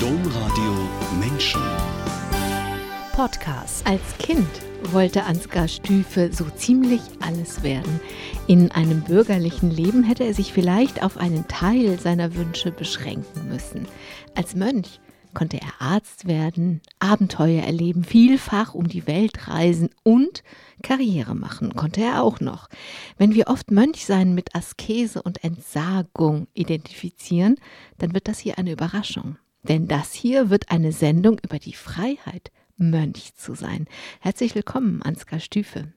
Domradio Menschen. Podcast. Als Kind wollte Ansgar Stüfe so ziemlich alles werden. In einem bürgerlichen Leben hätte er sich vielleicht auf einen Teil seiner Wünsche beschränken müssen. Als Mönch konnte er Arzt werden, Abenteuer erleben, vielfach um die Welt reisen und Karriere machen konnte er auch noch. Wenn wir oft Mönchsein mit Askese und Entsagung identifizieren, dann wird das hier eine Überraschung. Denn das hier wird eine Sendung über die Freiheit, Mönch zu sein. Herzlich willkommen, Ansgar Stüfe.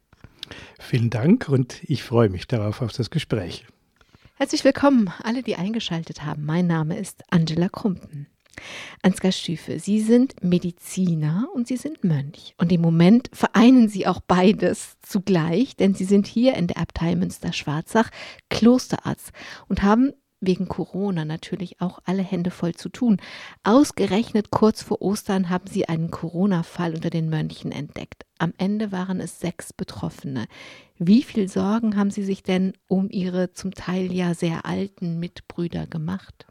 Vielen Dank und ich freue mich darauf auf das Gespräch. Herzlich willkommen, alle, die eingeschaltet haben. Mein Name ist Angela Krumpen. Ansgar Stüfe, Sie sind Mediziner und Sie sind Mönch. Und im Moment vereinen Sie auch beides zugleich, denn Sie sind hier in der Abtei Münster-Schwarzach Klosterarzt und haben wegen Corona natürlich auch alle Hände voll zu tun. Ausgerechnet kurz vor Ostern haben sie einen Corona-Fall unter den Mönchen entdeckt. Am Ende waren es sechs Betroffene. Wie viel Sorgen haben Sie sich denn um Ihre zum Teil ja sehr alten Mitbrüder gemacht?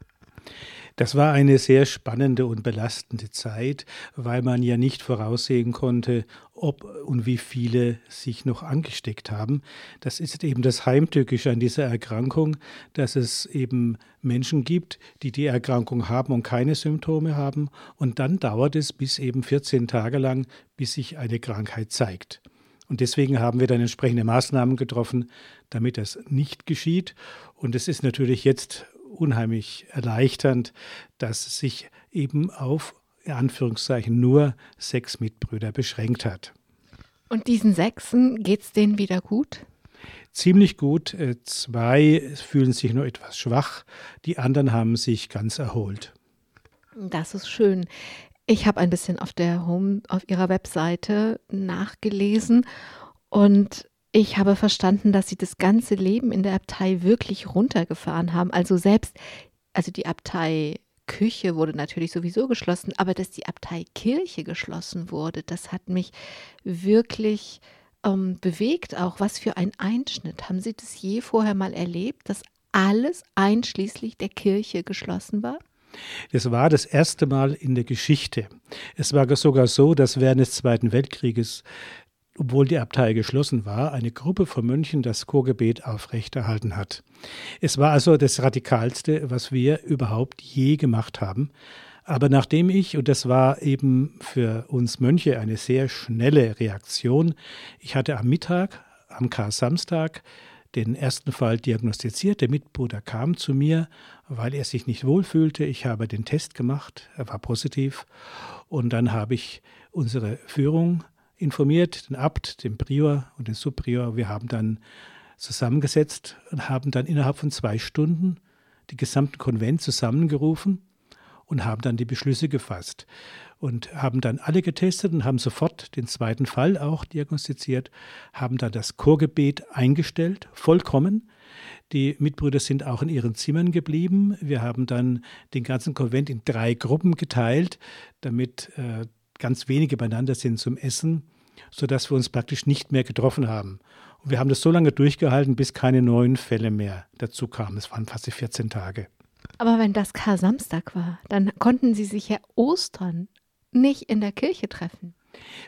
Das war eine sehr spannende und belastende Zeit, weil man ja nicht voraussehen konnte, ob und wie viele sich noch angesteckt haben. Das ist eben das Heimtückische an dieser Erkrankung, dass es eben Menschen gibt, die die Erkrankung haben und keine Symptome haben. Und dann dauert es bis eben 14 Tage lang, bis sich eine Krankheit zeigt. Und deswegen haben wir dann entsprechende Maßnahmen getroffen, damit das nicht geschieht. Und es ist natürlich jetzt unheimlich erleichternd, dass es sich eben auf in Anführungszeichen nur sechs Mitbrüder beschränkt hat. Und diesen Sechsen geht es denen wieder gut? Ziemlich gut. Äh, zwei fühlen sich nur etwas schwach, die anderen haben sich ganz erholt. Das ist schön. Ich habe ein bisschen auf der Home, auf ihrer Webseite nachgelesen und ich habe verstanden, dass sie das ganze Leben in der Abtei wirklich runtergefahren haben. Also selbst, also die Abtei Küche wurde natürlich sowieso geschlossen, aber dass die Abtei Kirche geschlossen wurde, das hat mich wirklich ähm, bewegt auch. Was für ein Einschnitt. Haben Sie das je vorher mal erlebt, dass alles einschließlich der Kirche geschlossen war? Das war das erste Mal in der Geschichte. Es war sogar so, dass während des Zweiten Weltkrieges obwohl die Abtei geschlossen war, eine Gruppe von Mönchen das Chorgebet aufrechterhalten hat. Es war also das Radikalste, was wir überhaupt je gemacht haben. Aber nachdem ich, und das war eben für uns Mönche eine sehr schnelle Reaktion, ich hatte am Mittag, am Kar-Samstag, den ersten Fall diagnostiziert. Der Mitbruder kam zu mir, weil er sich nicht wohlfühlte. Ich habe den Test gemacht, er war positiv. Und dann habe ich unsere Führung informiert, den Abt, den Prior und den Subprior. Wir haben dann zusammengesetzt und haben dann innerhalb von zwei Stunden die gesamten Konvent zusammengerufen und haben dann die Beschlüsse gefasst und haben dann alle getestet und haben sofort den zweiten Fall auch diagnostiziert, haben dann das Chorgebet eingestellt, vollkommen. Die Mitbrüder sind auch in ihren Zimmern geblieben. Wir haben dann den ganzen Konvent in drei Gruppen geteilt, damit äh, ganz wenige beieinander sind zum Essen, sodass wir uns praktisch nicht mehr getroffen haben. Und wir haben das so lange durchgehalten, bis keine neuen Fälle mehr dazu kamen. Es waren fast 14 Tage. Aber wenn das Kar-Samstag war, dann konnten Sie sich ja Ostern nicht in der Kirche treffen.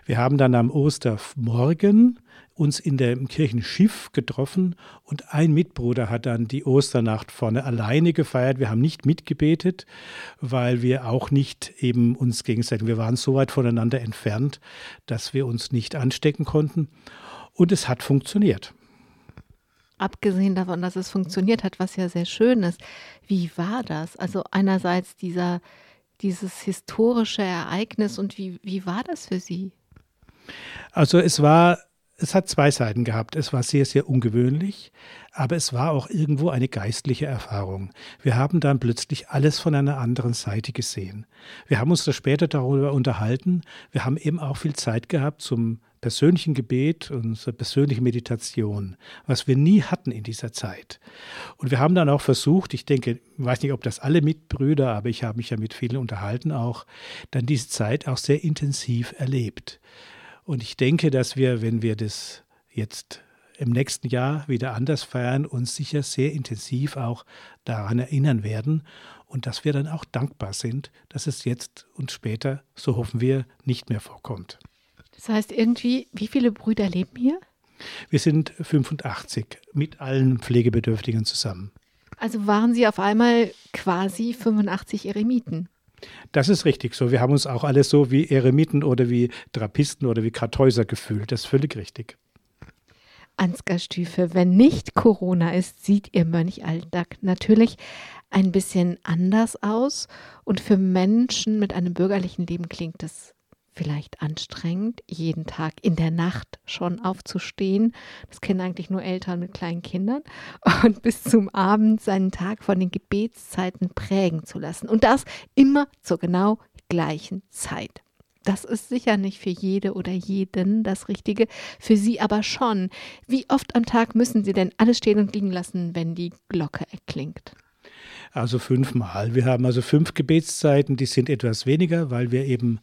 Wir haben dann am Ostermorgen uns in dem Kirchenschiff getroffen und ein Mitbruder hat dann die Osternacht vorne alleine gefeiert. Wir haben nicht mitgebetet, weil wir auch nicht eben uns gegenseitig, wir waren so weit voneinander entfernt, dass wir uns nicht anstecken konnten. Und es hat funktioniert. Abgesehen davon, dass es funktioniert hat, was ja sehr schön ist. Wie war das? Also einerseits dieser dieses historische Ereignis und wie, wie war das für Sie? Also es war, es hat zwei Seiten gehabt. Es war sehr, sehr ungewöhnlich, aber es war auch irgendwo eine geistliche Erfahrung. Wir haben dann plötzlich alles von einer anderen Seite gesehen. Wir haben uns da später darüber unterhalten. Wir haben eben auch viel Zeit gehabt zum persönlichen Gebet, unsere persönliche Meditation, was wir nie hatten in dieser Zeit. Und wir haben dann auch versucht, ich denke, ich weiß nicht, ob das alle Mitbrüder, aber ich habe mich ja mit vielen unterhalten auch, dann diese Zeit auch sehr intensiv erlebt. Und ich denke, dass wir, wenn wir das jetzt im nächsten Jahr wieder anders feiern und sicher sehr intensiv auch daran erinnern werden und dass wir dann auch dankbar sind, dass es jetzt und später, so hoffen wir, nicht mehr vorkommt. Das heißt irgendwie, wie viele Brüder leben hier? Wir sind 85 mit allen Pflegebedürftigen zusammen. Also waren Sie auf einmal quasi 85 Eremiten? Das ist richtig so. Wir haben uns auch alle so wie Eremiten oder wie Trappisten oder wie Kartäuser gefühlt. Das ist völlig richtig. Ansgar Stüfe, wenn nicht Corona ist, sieht Ihr Mönchalltag natürlich ein bisschen anders aus. Und für Menschen mit einem bürgerlichen Leben klingt das vielleicht anstrengend, jeden Tag in der Nacht schon aufzustehen. Das kennen eigentlich nur Eltern mit kleinen Kindern. Und bis zum Abend seinen Tag von den Gebetszeiten prägen zu lassen. Und das immer zur genau gleichen Zeit. Das ist sicher nicht für jede oder jeden das Richtige, für Sie aber schon. Wie oft am Tag müssen Sie denn alles stehen und liegen lassen, wenn die Glocke erklingt? Also fünfmal. Wir haben also fünf Gebetszeiten, die sind etwas weniger, weil wir eben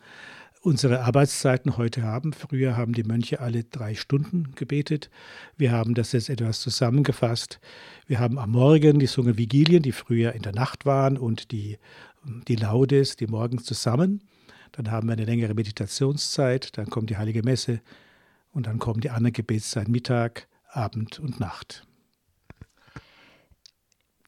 unsere Arbeitszeiten heute haben. Früher haben die Mönche alle drei Stunden gebetet. Wir haben das jetzt etwas zusammengefasst. Wir haben am Morgen die Sungen Vigilien, die früher in der Nacht waren, und die, die Laudes, die morgens zusammen. Dann haben wir eine längere Meditationszeit, dann kommt die Heilige Messe und dann kommen die anderen Gebetszeiten Mittag, Abend und Nacht.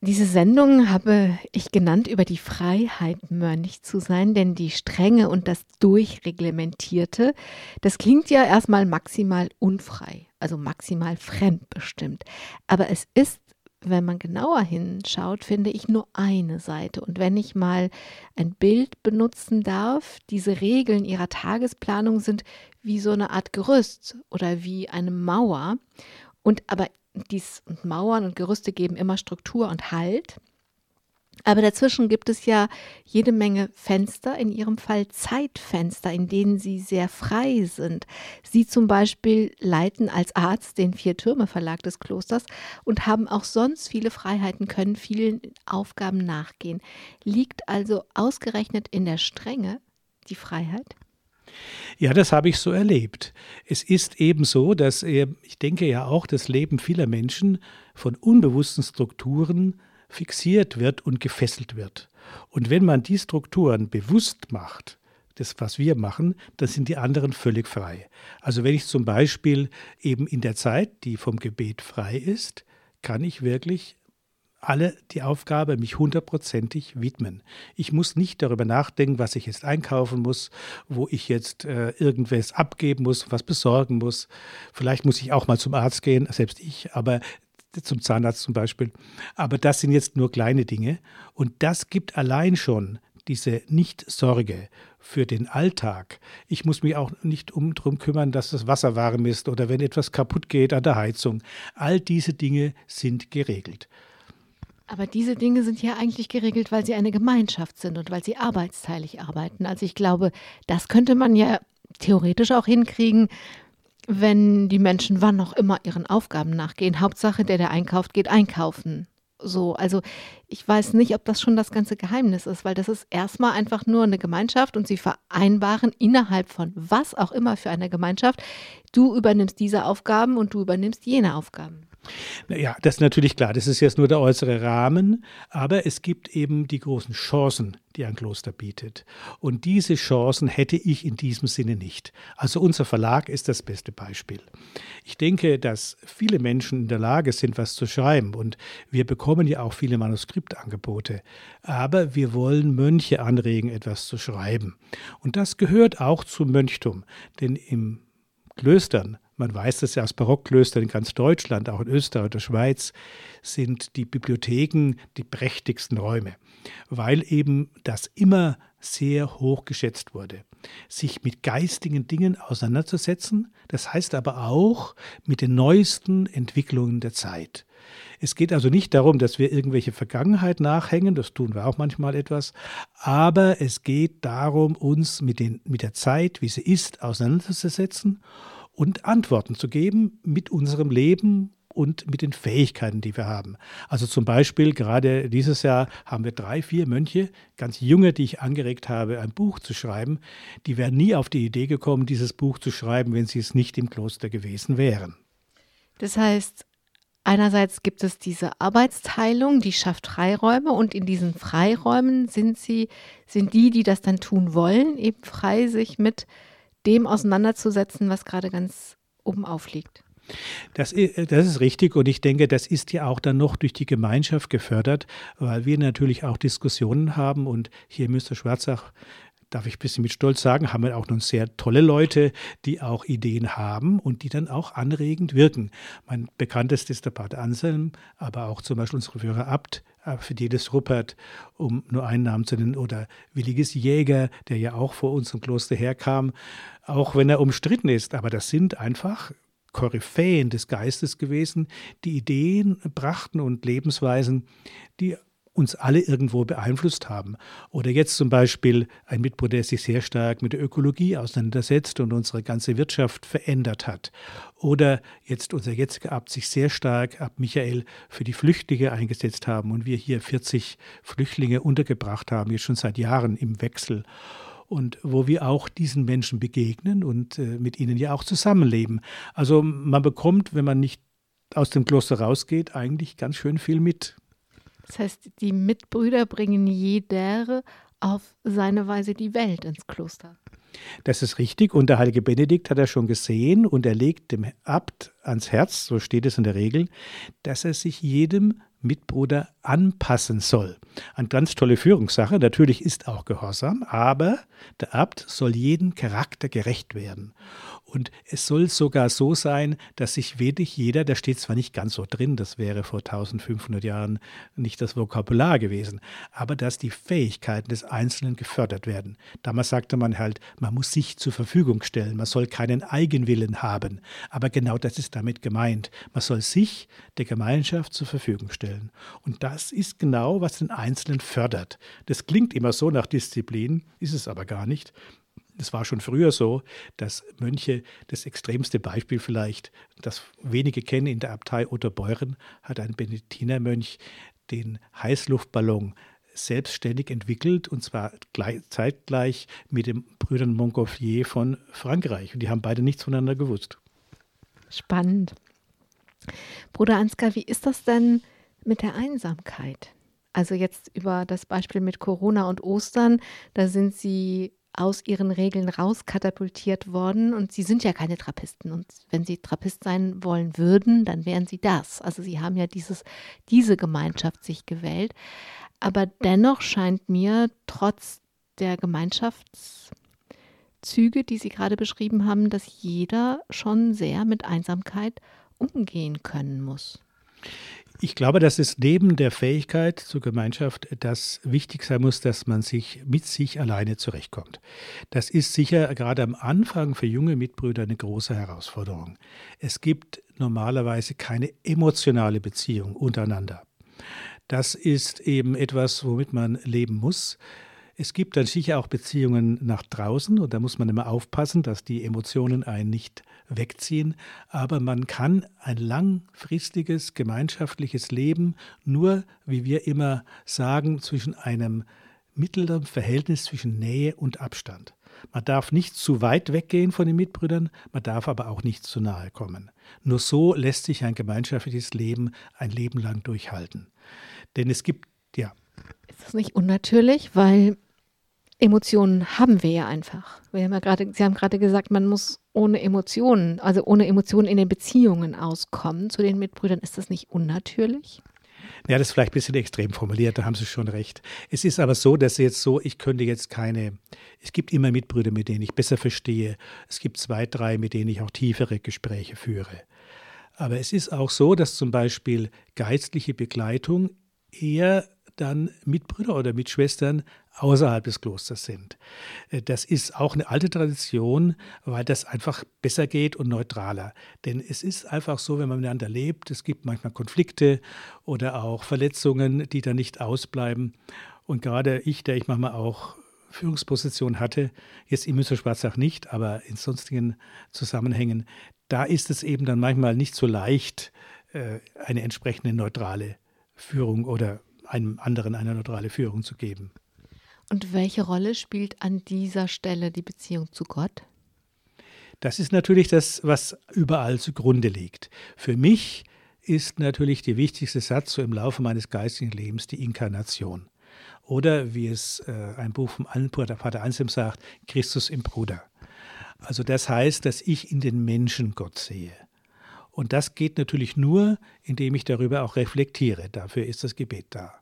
Diese Sendung habe ich genannt über die Freiheit, Mönch zu sein, denn die Strenge und das Durchreglementierte, das klingt ja erstmal maximal unfrei, also maximal fremdbestimmt. Aber es ist, wenn man genauer hinschaut, finde ich nur eine Seite. Und wenn ich mal ein Bild benutzen darf, diese Regeln ihrer Tagesplanung sind wie so eine Art Gerüst oder wie eine Mauer. Und aber dies und Mauern und Gerüste geben immer Struktur und Halt. Aber dazwischen gibt es ja jede Menge Fenster, in ihrem Fall Zeitfenster, in denen sie sehr frei sind. Sie zum Beispiel leiten als Arzt den Vier-Türme-Verlag des Klosters und haben auch sonst viele Freiheiten, können vielen Aufgaben nachgehen. Liegt also ausgerechnet in der Strenge die Freiheit? Ja, das habe ich so erlebt. Es ist eben so, dass ich denke ja auch, das Leben vieler Menschen von unbewussten Strukturen fixiert wird und gefesselt wird. Und wenn man die Strukturen bewusst macht, das, was wir machen, dann sind die anderen völlig frei. Also wenn ich zum Beispiel eben in der Zeit, die vom Gebet frei ist, kann ich wirklich alle die Aufgabe, mich hundertprozentig widmen. Ich muss nicht darüber nachdenken, was ich jetzt einkaufen muss, wo ich jetzt äh, irgendwas abgeben muss, was besorgen muss. Vielleicht muss ich auch mal zum Arzt gehen, selbst ich, aber zum Zahnarzt zum Beispiel. Aber das sind jetzt nur kleine Dinge. Und das gibt allein schon diese Nicht-Sorge für den Alltag. Ich muss mich auch nicht um darum kümmern, dass das Wasser warm ist oder wenn etwas kaputt geht an der Heizung. All diese Dinge sind geregelt. Aber diese Dinge sind ja eigentlich geregelt, weil sie eine Gemeinschaft sind und weil sie arbeitsteilig arbeiten. Also ich glaube, das könnte man ja theoretisch auch hinkriegen, wenn die Menschen wann auch immer ihren Aufgaben nachgehen. Hauptsache, der, der einkauft, geht einkaufen. So, also ich weiß nicht, ob das schon das ganze Geheimnis ist, weil das ist erstmal einfach nur eine Gemeinschaft und sie vereinbaren innerhalb von was auch immer für eine Gemeinschaft, du übernimmst diese Aufgaben und du übernimmst jene Aufgaben. Ja, das ist natürlich klar. Das ist jetzt nur der äußere Rahmen, aber es gibt eben die großen Chancen, die ein Kloster bietet. Und diese Chancen hätte ich in diesem Sinne nicht. Also unser Verlag ist das beste Beispiel. Ich denke, dass viele Menschen in der Lage sind, was zu schreiben und wir bekommen ja auch viele Manuskriptangebote. Aber wir wollen Mönche anregen, etwas zu schreiben. Und das gehört auch zum Mönchtum, denn im Klöstern man weiß das ja aus Barockklöstern in ganz Deutschland, auch in Österreich oder Schweiz, sind die Bibliotheken die prächtigsten Räume, weil eben das immer sehr hoch geschätzt wurde. Sich mit geistigen Dingen auseinanderzusetzen, das heißt aber auch mit den neuesten Entwicklungen der Zeit. Es geht also nicht darum, dass wir irgendwelche Vergangenheit nachhängen, das tun wir auch manchmal etwas, aber es geht darum, uns mit, den, mit der Zeit, wie sie ist, auseinanderzusetzen und Antworten zu geben mit unserem Leben und mit den Fähigkeiten, die wir haben. Also zum Beispiel gerade dieses Jahr haben wir drei, vier Mönche, ganz junge, die ich angeregt habe, ein Buch zu schreiben. Die wären nie auf die Idee gekommen, dieses Buch zu schreiben, wenn sie es nicht im Kloster gewesen wären. Das heißt, einerseits gibt es diese Arbeitsteilung, die schafft Freiräume und in diesen Freiräumen sind sie, sind die, die das dann tun wollen, eben frei, sich mit dem auseinanderzusetzen, was gerade ganz oben aufliegt. Das, das, ist richtig und ich denke, das ist ja auch dann noch durch die Gemeinschaft gefördert, weil wir natürlich auch Diskussionen haben und hier Mr. Schwarzach darf ich ein bisschen mit Stolz sagen, haben wir auch nun sehr tolle Leute, die auch Ideen haben und die dann auch anregend wirken. Mein bekanntestes ist der Pater Anselm, aber auch zum Beispiel unsere Führer Abt, äh, Fidelis Ruppert, um nur einen Namen zu nennen, oder Williges Jäger, der ja auch vor unserem Kloster herkam, auch wenn er umstritten ist. Aber das sind einfach Koryphäen des Geistes gewesen, die Ideen brachten und Lebensweisen, die uns alle irgendwo beeinflusst haben. Oder jetzt zum Beispiel ein Mitbruder, der sich sehr stark mit der Ökologie auseinandersetzt und unsere ganze Wirtschaft verändert hat. Oder jetzt unser jetziger Abt sich sehr stark ab Michael für die Flüchtlinge eingesetzt haben und wir hier 40 Flüchtlinge untergebracht haben, jetzt schon seit Jahren im Wechsel und wo wir auch diesen Menschen begegnen und äh, mit ihnen ja auch zusammenleben. Also man bekommt, wenn man nicht aus dem Kloster rausgeht, eigentlich ganz schön viel mit. Das heißt, die Mitbrüder bringen jeder auf seine Weise die Welt ins Kloster. Das ist richtig und der heilige Benedikt hat er schon gesehen und er legt dem Abt ans Herz, so steht es in der Regel, dass er sich jedem Mitbruder anpassen soll. Eine ganz tolle Führungssache. Natürlich ist auch Gehorsam, aber der Abt soll jedem Charakter gerecht werden. Und es soll sogar so sein, dass sich wirklich jeder, da steht zwar nicht ganz so drin, das wäre vor 1500 Jahren nicht das Vokabular gewesen, aber dass die Fähigkeiten des Einzelnen gefördert werden. Damals sagte man halt, man muss sich zur Verfügung stellen, man soll keinen Eigenwillen haben. Aber genau das ist damit gemeint. Man soll sich der Gemeinschaft zur Verfügung stellen. Und das ist genau, was den Einzelnen fördert. Das klingt immer so nach Disziplin, ist es aber gar nicht. Es war schon früher so, dass Mönche, das extremste Beispiel vielleicht, das wenige kennen in der Abtei Otterbeuren, hat ein Benediktinermönch den Heißluftballon selbstständig entwickelt und zwar gleich, zeitgleich mit dem Brüdern Montgolfier von Frankreich. Und die haben beide nichts voneinander gewusst. Spannend. Bruder Ansgar, wie ist das denn mit der Einsamkeit? Also jetzt über das Beispiel mit Corona und Ostern, da sind Sie aus ihren Regeln rauskatapultiert worden und sie sind ja keine Trappisten und wenn sie Trappist sein wollen würden, dann wären sie das. Also sie haben ja dieses, diese Gemeinschaft sich gewählt. Aber dennoch scheint mir trotz der Gemeinschaftszüge, die Sie gerade beschrieben haben, dass jeder schon sehr mit Einsamkeit umgehen können muss. Ich glaube, dass es neben der Fähigkeit zur Gemeinschaft das wichtig sein muss, dass man sich mit sich alleine zurechtkommt. Das ist sicher gerade am Anfang für junge Mitbrüder eine große Herausforderung. Es gibt normalerweise keine emotionale Beziehung untereinander. Das ist eben etwas, womit man leben muss. Es gibt dann sicher auch Beziehungen nach draußen und da muss man immer aufpassen, dass die Emotionen einen nicht wegziehen. Aber man kann ein langfristiges gemeinschaftliches Leben nur, wie wir immer sagen, zwischen einem mittleren Verhältnis zwischen Nähe und Abstand. Man darf nicht zu weit weggehen von den Mitbrüdern, man darf aber auch nicht zu nahe kommen. Nur so lässt sich ein gemeinschaftliches Leben ein Leben lang durchhalten. Denn es gibt, ja. Ist das nicht unnatürlich, weil Emotionen haben wir ja einfach. Wir haben ja gerade, Sie haben gerade gesagt, man muss ohne Emotionen, also ohne Emotionen in den Beziehungen auskommen zu den Mitbrüdern. Ist das nicht unnatürlich? Ja, das ist vielleicht ein bisschen extrem formuliert, da haben Sie schon recht. Es ist aber so, dass jetzt so, ich könnte jetzt keine, es gibt immer Mitbrüder, mit denen ich besser verstehe. Es gibt zwei, drei, mit denen ich auch tiefere Gespräche führe. Aber es ist auch so, dass zum Beispiel geistliche Begleitung eher dann Mitbrüder oder Mitschwestern außerhalb des Klosters sind. Äh, das ist auch eine alte Tradition, weil das einfach besser geht und neutraler. Denn es ist einfach so, wenn man miteinander lebt, es gibt manchmal Konflikte oder auch Verletzungen, die dann nicht ausbleiben. Und gerade ich, der ich manchmal auch Führungsposition hatte, jetzt im Münster Schwarzach nicht, aber in sonstigen Zusammenhängen, da ist es eben dann manchmal nicht so leicht, äh, eine entsprechende neutrale Führung oder einem anderen eine neutrale Führung zu geben. Und welche Rolle spielt an dieser Stelle die Beziehung zu Gott? Das ist natürlich das, was überall zugrunde liegt. Für mich ist natürlich der wichtigste Satz so im Laufe meines geistigen Lebens die Inkarnation. Oder wie es äh, ein Buch vom Pater Anselm sagt, Christus im Bruder. Also das heißt, dass ich in den Menschen Gott sehe. Und das geht natürlich nur, indem ich darüber auch reflektiere. Dafür ist das Gebet da.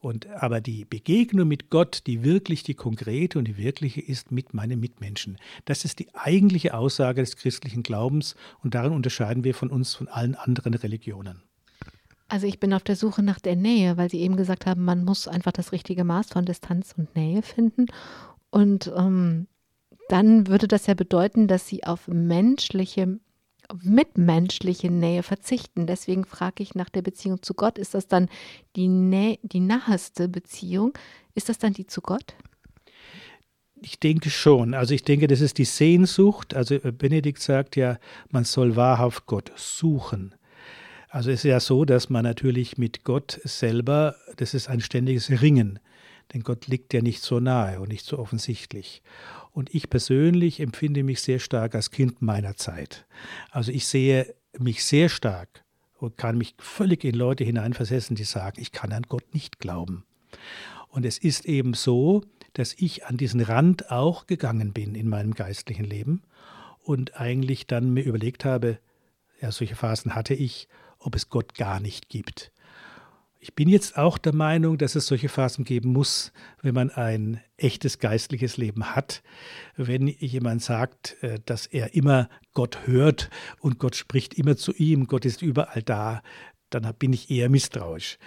Und, aber die Begegnung mit Gott, die wirklich die konkrete und die wirkliche ist mit meinen Mitmenschen. Das ist die eigentliche Aussage des christlichen Glaubens und darin unterscheiden wir von uns von allen anderen Religionen. Also ich bin auf der Suche nach der Nähe, weil Sie eben gesagt haben, man muss einfach das richtige Maß von Distanz und Nähe finden. Und ähm, dann würde das ja bedeuten, dass Sie auf menschliche mitmenschliche Nähe verzichten. Deswegen frage ich nach der Beziehung zu Gott. Ist das dann die, Nä die naheste Beziehung? Ist das dann die zu Gott? Ich denke schon. Also ich denke, das ist die Sehnsucht. Also äh, Benedikt sagt ja, man soll wahrhaft Gott suchen. Also es ist ja so, dass man natürlich mit Gott selber, das ist ein ständiges Ringen. Denn Gott liegt ja nicht so nahe und nicht so offensichtlich. Und ich persönlich empfinde mich sehr stark als Kind meiner Zeit. Also ich sehe mich sehr stark und kann mich völlig in Leute hineinversetzen, die sagen, ich kann an Gott nicht glauben. Und es ist eben so, dass ich an diesen Rand auch gegangen bin in meinem geistlichen Leben und eigentlich dann mir überlegt habe, ja, solche Phasen hatte ich, ob es Gott gar nicht gibt. Ich bin jetzt auch der Meinung, dass es solche Phasen geben muss, wenn man ein echtes geistliches Leben hat. Wenn jemand sagt, äh, dass er immer Gott hört und Gott spricht immer zu ihm, Gott ist überall da, dann bin ich eher misstrauisch.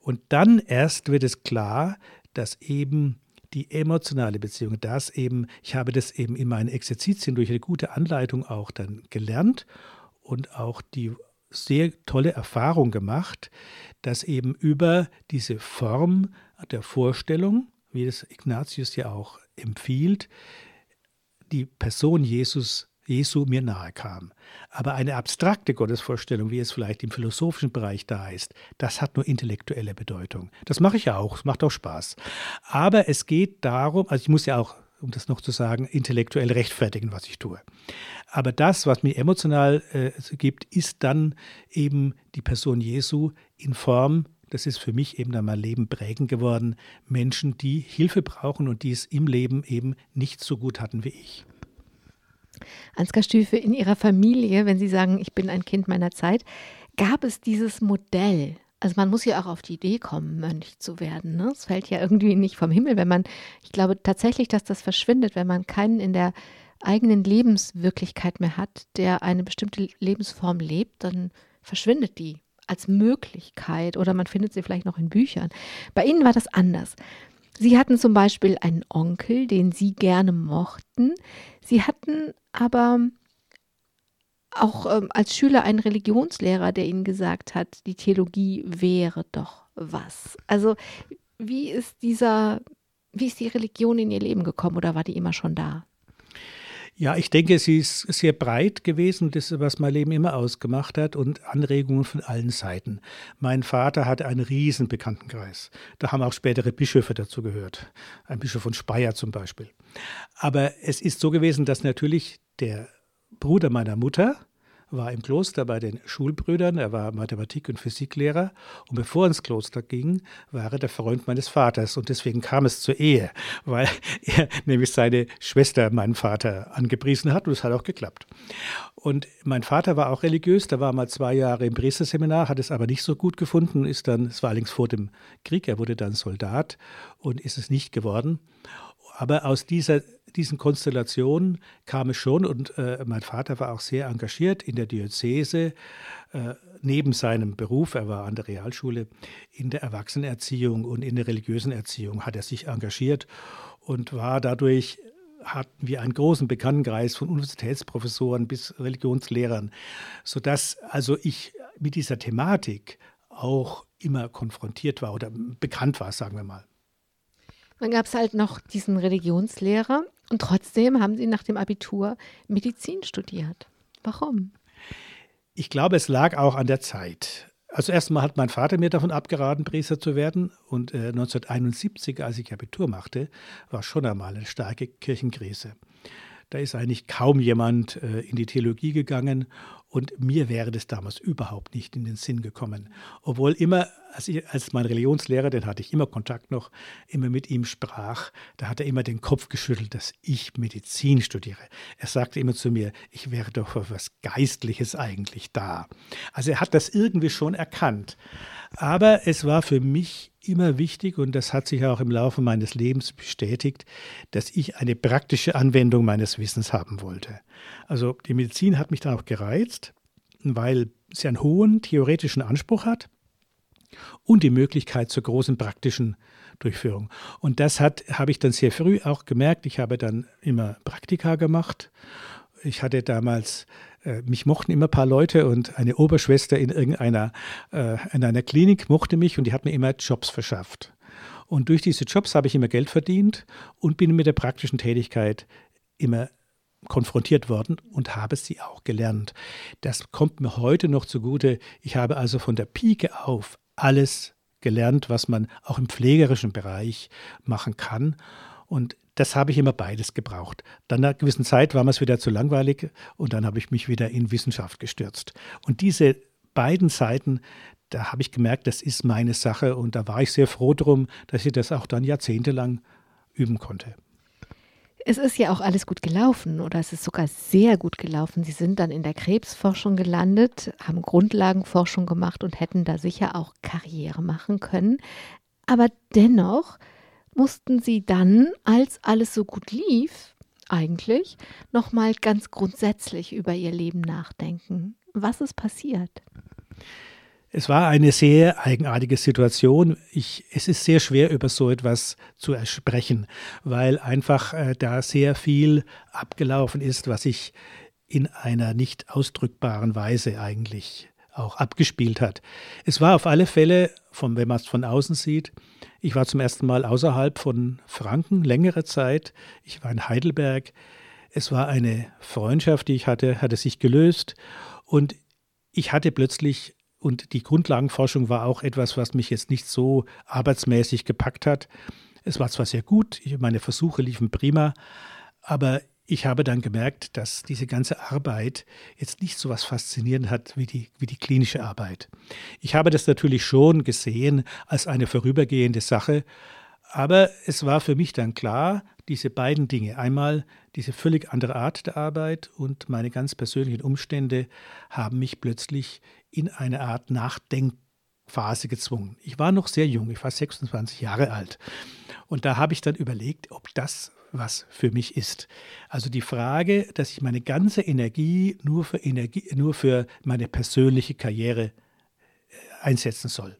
Und dann erst wird es klar, dass eben die emotionale Beziehung, das eben, ich habe das eben in meinen Exerzitien durch eine gute Anleitung auch dann gelernt und auch die sehr tolle Erfahrung gemacht, dass eben über diese Form der Vorstellung, wie es Ignatius ja auch empfiehlt, die Person Jesus Jesu mir nahe kam. Aber eine abstrakte Gottesvorstellung, wie es vielleicht im philosophischen Bereich da ist, das hat nur intellektuelle Bedeutung. Das mache ich ja auch, es macht auch Spaß. Aber es geht darum, also ich muss ja auch um das noch zu sagen, intellektuell rechtfertigen, was ich tue. Aber das, was mir emotional äh, gibt, ist dann eben die Person Jesu in Form, das ist für mich eben dann mein Leben prägend geworden, Menschen, die Hilfe brauchen und die es im Leben eben nicht so gut hatten wie ich. Ansgar Stüfe, in Ihrer Familie, wenn Sie sagen, ich bin ein Kind meiner Zeit, gab es dieses Modell also man muss ja auch auf die Idee kommen, Mönch zu werden. Ne? Es fällt ja irgendwie nicht vom Himmel, wenn man, ich glaube tatsächlich, dass das verschwindet, wenn man keinen in der eigenen Lebenswirklichkeit mehr hat, der eine bestimmte Lebensform lebt, dann verschwindet die als Möglichkeit oder man findet sie vielleicht noch in Büchern. Bei Ihnen war das anders. Sie hatten zum Beispiel einen Onkel, den Sie gerne mochten. Sie hatten aber auch ähm, als Schüler einen Religionslehrer, der ihnen gesagt hat, die Theologie wäre doch was. Also wie ist dieser, wie ist die Religion in ihr Leben gekommen oder war die immer schon da? Ja, ich denke, sie ist sehr breit gewesen. Das ist, was mein Leben immer ausgemacht hat und Anregungen von allen Seiten. Mein Vater hatte einen riesen Bekanntenkreis. Da haben auch spätere Bischöfe dazu gehört. Ein Bischof von Speyer zum Beispiel. Aber es ist so gewesen, dass natürlich der Bruder meiner Mutter war im Kloster bei den Schulbrüdern, er war Mathematik- und Physiklehrer. Und bevor er ins Kloster ging, war er der Freund meines Vaters. Und deswegen kam es zur Ehe, weil er nämlich seine Schwester, meinen Vater, angepriesen hat. Und es hat auch geklappt. Und mein Vater war auch religiös, der war mal zwei Jahre im Priesterseminar, hat es aber nicht so gut gefunden, ist dann, es war allerdings vor dem Krieg, er wurde dann Soldat und ist es nicht geworden. Aber aus dieser diesen Konstellationen kam es schon und äh, mein Vater war auch sehr engagiert in der Diözese, äh, neben seinem Beruf, er war an der Realschule, in der Erwachsenenerziehung und in der religiösen Erziehung hat er sich engagiert und war dadurch hatten wir einen großen Bekanntenkreis von Universitätsprofessoren bis Religionslehrern, sodass also ich mit dieser Thematik auch immer konfrontiert war oder bekannt war, sagen wir mal. Dann gab es halt noch diesen Religionslehrer und trotzdem haben Sie nach dem Abitur Medizin studiert. Warum? Ich glaube, es lag auch an der Zeit. Also erstmal hat mein Vater mir davon abgeraten, Priester zu werden. Und äh, 1971, als ich Abitur machte, war schon einmal eine starke Kirchenkrise. Da ist eigentlich kaum jemand äh, in die Theologie gegangen und mir wäre das damals überhaupt nicht in den Sinn gekommen. Obwohl immer, als, ich, als mein Religionslehrer, den hatte ich immer Kontakt noch, immer mit ihm sprach, da hat er immer den Kopf geschüttelt, dass ich Medizin studiere. Er sagte immer zu mir, ich wäre doch für was Geistliches eigentlich da. Also er hat das irgendwie schon erkannt. Aber es war für mich immer wichtig, und das hat sich auch im Laufe meines Lebens bestätigt, dass ich eine praktische Anwendung meines Wissens haben wollte. Also die Medizin hat mich dann auch gereizt, weil sie einen hohen theoretischen Anspruch hat und die Möglichkeit zur großen praktischen Durchführung. Und das hat, habe ich dann sehr früh auch gemerkt. Ich habe dann immer Praktika gemacht. Ich hatte damals, äh, mich mochten immer ein paar Leute und eine Oberschwester in irgendeiner äh, in einer Klinik mochte mich und die hat mir immer Jobs verschafft. Und durch diese Jobs habe ich immer Geld verdient und bin mit der praktischen Tätigkeit immer konfrontiert worden und habe sie auch gelernt. Das kommt mir heute noch zugute. Ich habe also von der Pike auf alles gelernt, was man auch im pflegerischen Bereich machen kann. Und das habe ich immer beides gebraucht. Dann nach einer gewissen Zeit war mir es wieder zu langweilig und dann habe ich mich wieder in Wissenschaft gestürzt. Und diese beiden Seiten, da habe ich gemerkt, das ist meine Sache und da war ich sehr froh drum, dass ich das auch dann jahrzehntelang üben konnte. Es ist ja auch alles gut gelaufen oder es ist sogar sehr gut gelaufen. Sie sind dann in der Krebsforschung gelandet, haben Grundlagenforschung gemacht und hätten da sicher auch Karriere machen können. Aber dennoch mussten Sie dann, als alles so gut lief, eigentlich nochmal ganz grundsätzlich über Ihr Leben nachdenken. Was ist passiert? Es war eine sehr eigenartige Situation. Ich, es ist sehr schwer, über so etwas zu sprechen, weil einfach äh, da sehr viel abgelaufen ist, was sich in einer nicht ausdrückbaren Weise eigentlich auch abgespielt hat. Es war auf alle Fälle, von, wenn man es von außen sieht, ich war zum ersten Mal außerhalb von Franken längere Zeit. Ich war in Heidelberg. Es war eine Freundschaft, die ich hatte, hatte sich gelöst und ich hatte plötzlich und die Grundlagenforschung war auch etwas, was mich jetzt nicht so arbeitsmäßig gepackt hat. Es war zwar sehr gut, meine Versuche liefen prima, aber ich habe dann gemerkt, dass diese ganze Arbeit jetzt nicht so was Faszinierendes hat wie die, wie die klinische Arbeit. Ich habe das natürlich schon gesehen als eine vorübergehende Sache, aber es war für mich dann klar, diese beiden Dinge, einmal diese völlig andere Art der Arbeit und meine ganz persönlichen Umstände haben mich plötzlich in eine Art Nachdenkphase gezwungen. Ich war noch sehr jung, ich war 26 Jahre alt. Und da habe ich dann überlegt, ob das was für mich ist. Also die Frage, dass ich meine ganze Energie nur für, Energie, nur für meine persönliche Karriere äh, einsetzen soll.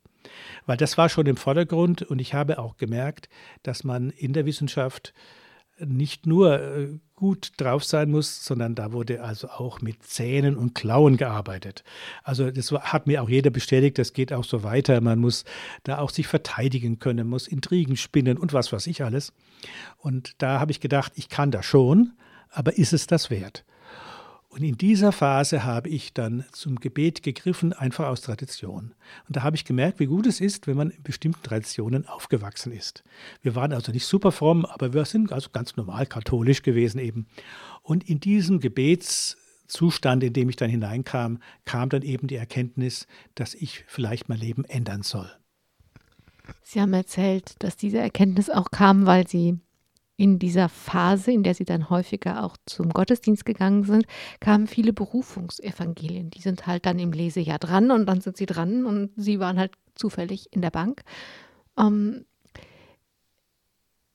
Weil das war schon im Vordergrund und ich habe auch gemerkt, dass man in der Wissenschaft nicht nur äh, gut drauf sein muss, sondern da wurde also auch mit Zähnen und Klauen gearbeitet. Also das hat mir auch jeder bestätigt, das geht auch so weiter. Man muss da auch sich verteidigen können, muss Intrigen spinnen und was weiß ich alles. Und da habe ich gedacht, ich kann das schon, aber ist es das wert? Und in dieser Phase habe ich dann zum Gebet gegriffen, einfach aus Tradition. Und da habe ich gemerkt, wie gut es ist, wenn man in bestimmten Traditionen aufgewachsen ist. Wir waren also nicht super fromm, aber wir sind also ganz normal katholisch gewesen eben. Und in diesem Gebetszustand, in dem ich dann hineinkam, kam dann eben die Erkenntnis, dass ich vielleicht mein Leben ändern soll. Sie haben erzählt, dass diese Erkenntnis auch kam, weil Sie in dieser Phase, in der sie dann häufiger auch zum Gottesdienst gegangen sind, kamen viele Berufungsevangelien. Die sind halt dann im Lesejahr dran und dann sind sie dran und sie waren halt zufällig in der Bank. Ähm,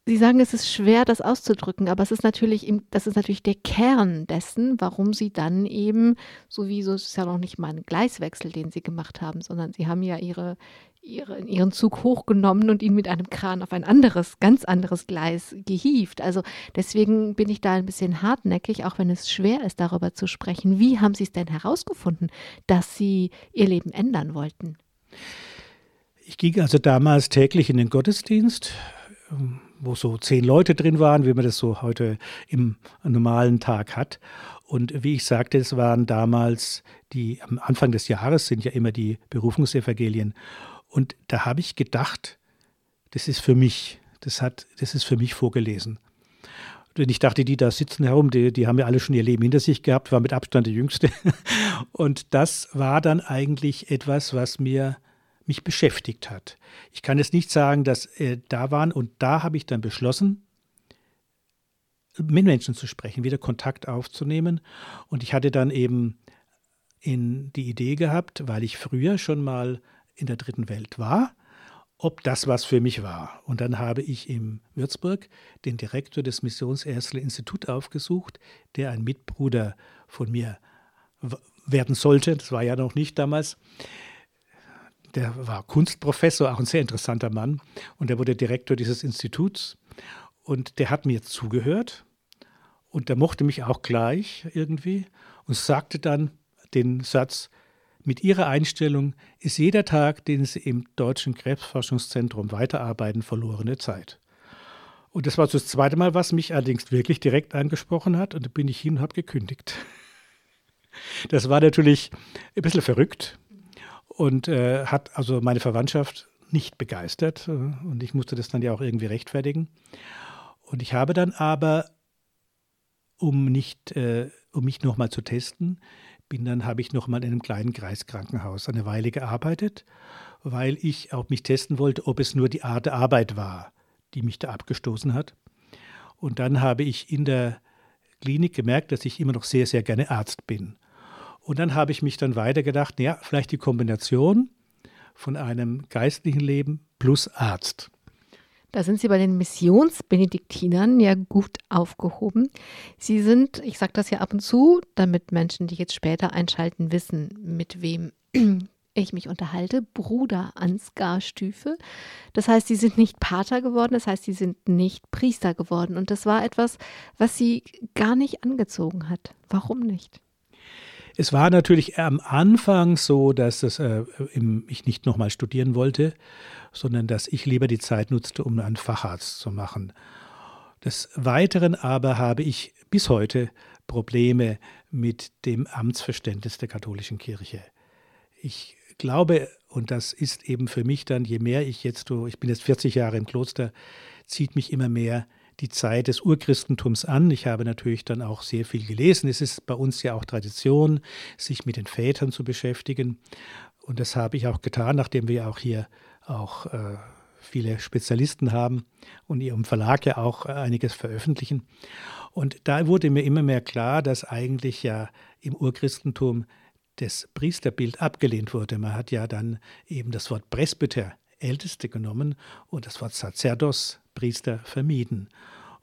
Sie sagen, es ist schwer, das auszudrücken, aber es ist natürlich, das ist natürlich der Kern dessen, warum Sie dann eben, sowieso ist es ja noch nicht mal ein Gleiswechsel, den Sie gemacht haben, sondern Sie haben ja Ihre, ihre, Ihren Zug hochgenommen und ihn mit einem Kran auf ein anderes, ganz anderes Gleis gehievt. Also deswegen bin ich da ein bisschen hartnäckig, auch wenn es schwer ist, darüber zu sprechen. Wie haben Sie es denn herausgefunden, dass Sie Ihr Leben ändern wollten? Ich ging also damals täglich in den Gottesdienst wo so zehn Leute drin waren, wie man das so heute im normalen Tag hat. Und wie ich sagte, es waren damals die, am Anfang des Jahres sind ja immer die Berufungsevangelien. Und da habe ich gedacht, das ist für mich, das, hat, das ist für mich vorgelesen. Und ich dachte, die da sitzen herum, die, die haben ja alle schon ihr Leben hinter sich gehabt, war mit Abstand der Jüngste. Und das war dann eigentlich etwas, was mir mich beschäftigt hat. Ich kann jetzt nicht sagen, dass äh, da waren und da habe ich dann beschlossen, mit Menschen zu sprechen, wieder Kontakt aufzunehmen. Und ich hatte dann eben in die Idee gehabt, weil ich früher schon mal in der dritten Welt war, ob das was für mich war. Und dann habe ich in Würzburg den Direktor des Missionsärztlichen Instituts aufgesucht, der ein Mitbruder von mir werden sollte. Das war ja noch nicht damals. Der war Kunstprofessor, auch ein sehr interessanter Mann. Und er wurde Direktor dieses Instituts. Und der hat mir zugehört. Und der mochte mich auch gleich irgendwie und sagte dann den Satz, mit ihrer Einstellung ist jeder Tag, den Sie im Deutschen Krebsforschungszentrum weiterarbeiten, verlorene Zeit. Und das war das zweite Mal, was mich allerdings wirklich direkt angesprochen hat. Und da bin ich hin und habe gekündigt. Das war natürlich ein bisschen verrückt und äh, hat also meine Verwandtschaft nicht begeistert. Und ich musste das dann ja auch irgendwie rechtfertigen. Und ich habe dann aber, um, nicht, äh, um mich nochmal zu testen, bin dann, habe ich noch mal in einem kleinen Kreiskrankenhaus eine Weile gearbeitet, weil ich auch mich testen wollte, ob es nur die Art der Arbeit war, die mich da abgestoßen hat. Und dann habe ich in der Klinik gemerkt, dass ich immer noch sehr, sehr gerne Arzt bin. Und dann habe ich mich dann weiter gedacht, ja, vielleicht die Kombination von einem geistlichen Leben plus Arzt. Da sind Sie bei den Missionsbenediktinern ja gut aufgehoben. Sie sind, ich sage das ja ab und zu, damit Menschen, die jetzt später einschalten, wissen, mit wem ich mich unterhalte, Bruder Ansgar Stüfe. Das heißt, sie sind nicht Pater geworden, das heißt, sie sind nicht Priester geworden. Und das war etwas, was sie gar nicht angezogen hat. Warum nicht? Es war natürlich am Anfang so, dass das, äh, ich nicht nochmal studieren wollte, sondern dass ich lieber die Zeit nutzte, um einen Facharzt zu machen. Des Weiteren aber habe ich bis heute Probleme mit dem Amtsverständnis der katholischen Kirche. Ich glaube, und das ist eben für mich dann, je mehr ich jetzt, ich bin jetzt 40 Jahre im Kloster, zieht mich immer mehr die Zeit des Urchristentums an. Ich habe natürlich dann auch sehr viel gelesen. Es ist bei uns ja auch Tradition, sich mit den Vätern zu beschäftigen. Und das habe ich auch getan, nachdem wir auch hier auch äh, viele Spezialisten haben und ihrem Verlag ja auch einiges veröffentlichen. Und da wurde mir immer mehr klar, dass eigentlich ja im Urchristentum das Priesterbild abgelehnt wurde. Man hat ja dann eben das Wort Presbyter, Älteste, genommen und das Wort Sacerdos, Priester vermieden.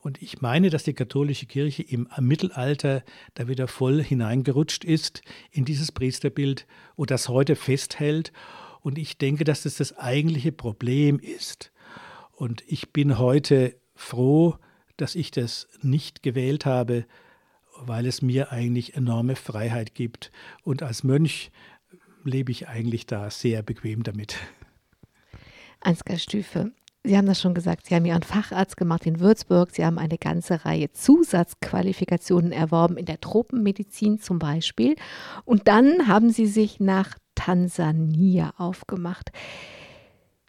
Und ich meine, dass die katholische Kirche im Mittelalter da wieder voll hineingerutscht ist in dieses Priesterbild und das heute festhält. Und ich denke, dass das das eigentliche Problem ist. Und ich bin heute froh, dass ich das nicht gewählt habe, weil es mir eigentlich enorme Freiheit gibt. Und als Mönch lebe ich eigentlich da sehr bequem damit. Ansgar Stüfe, Sie haben das schon gesagt, Sie haben Ihren Facharzt gemacht in Würzburg. Sie haben eine ganze Reihe Zusatzqualifikationen erworben, in der Tropenmedizin zum Beispiel. Und dann haben Sie sich nach Tansania aufgemacht.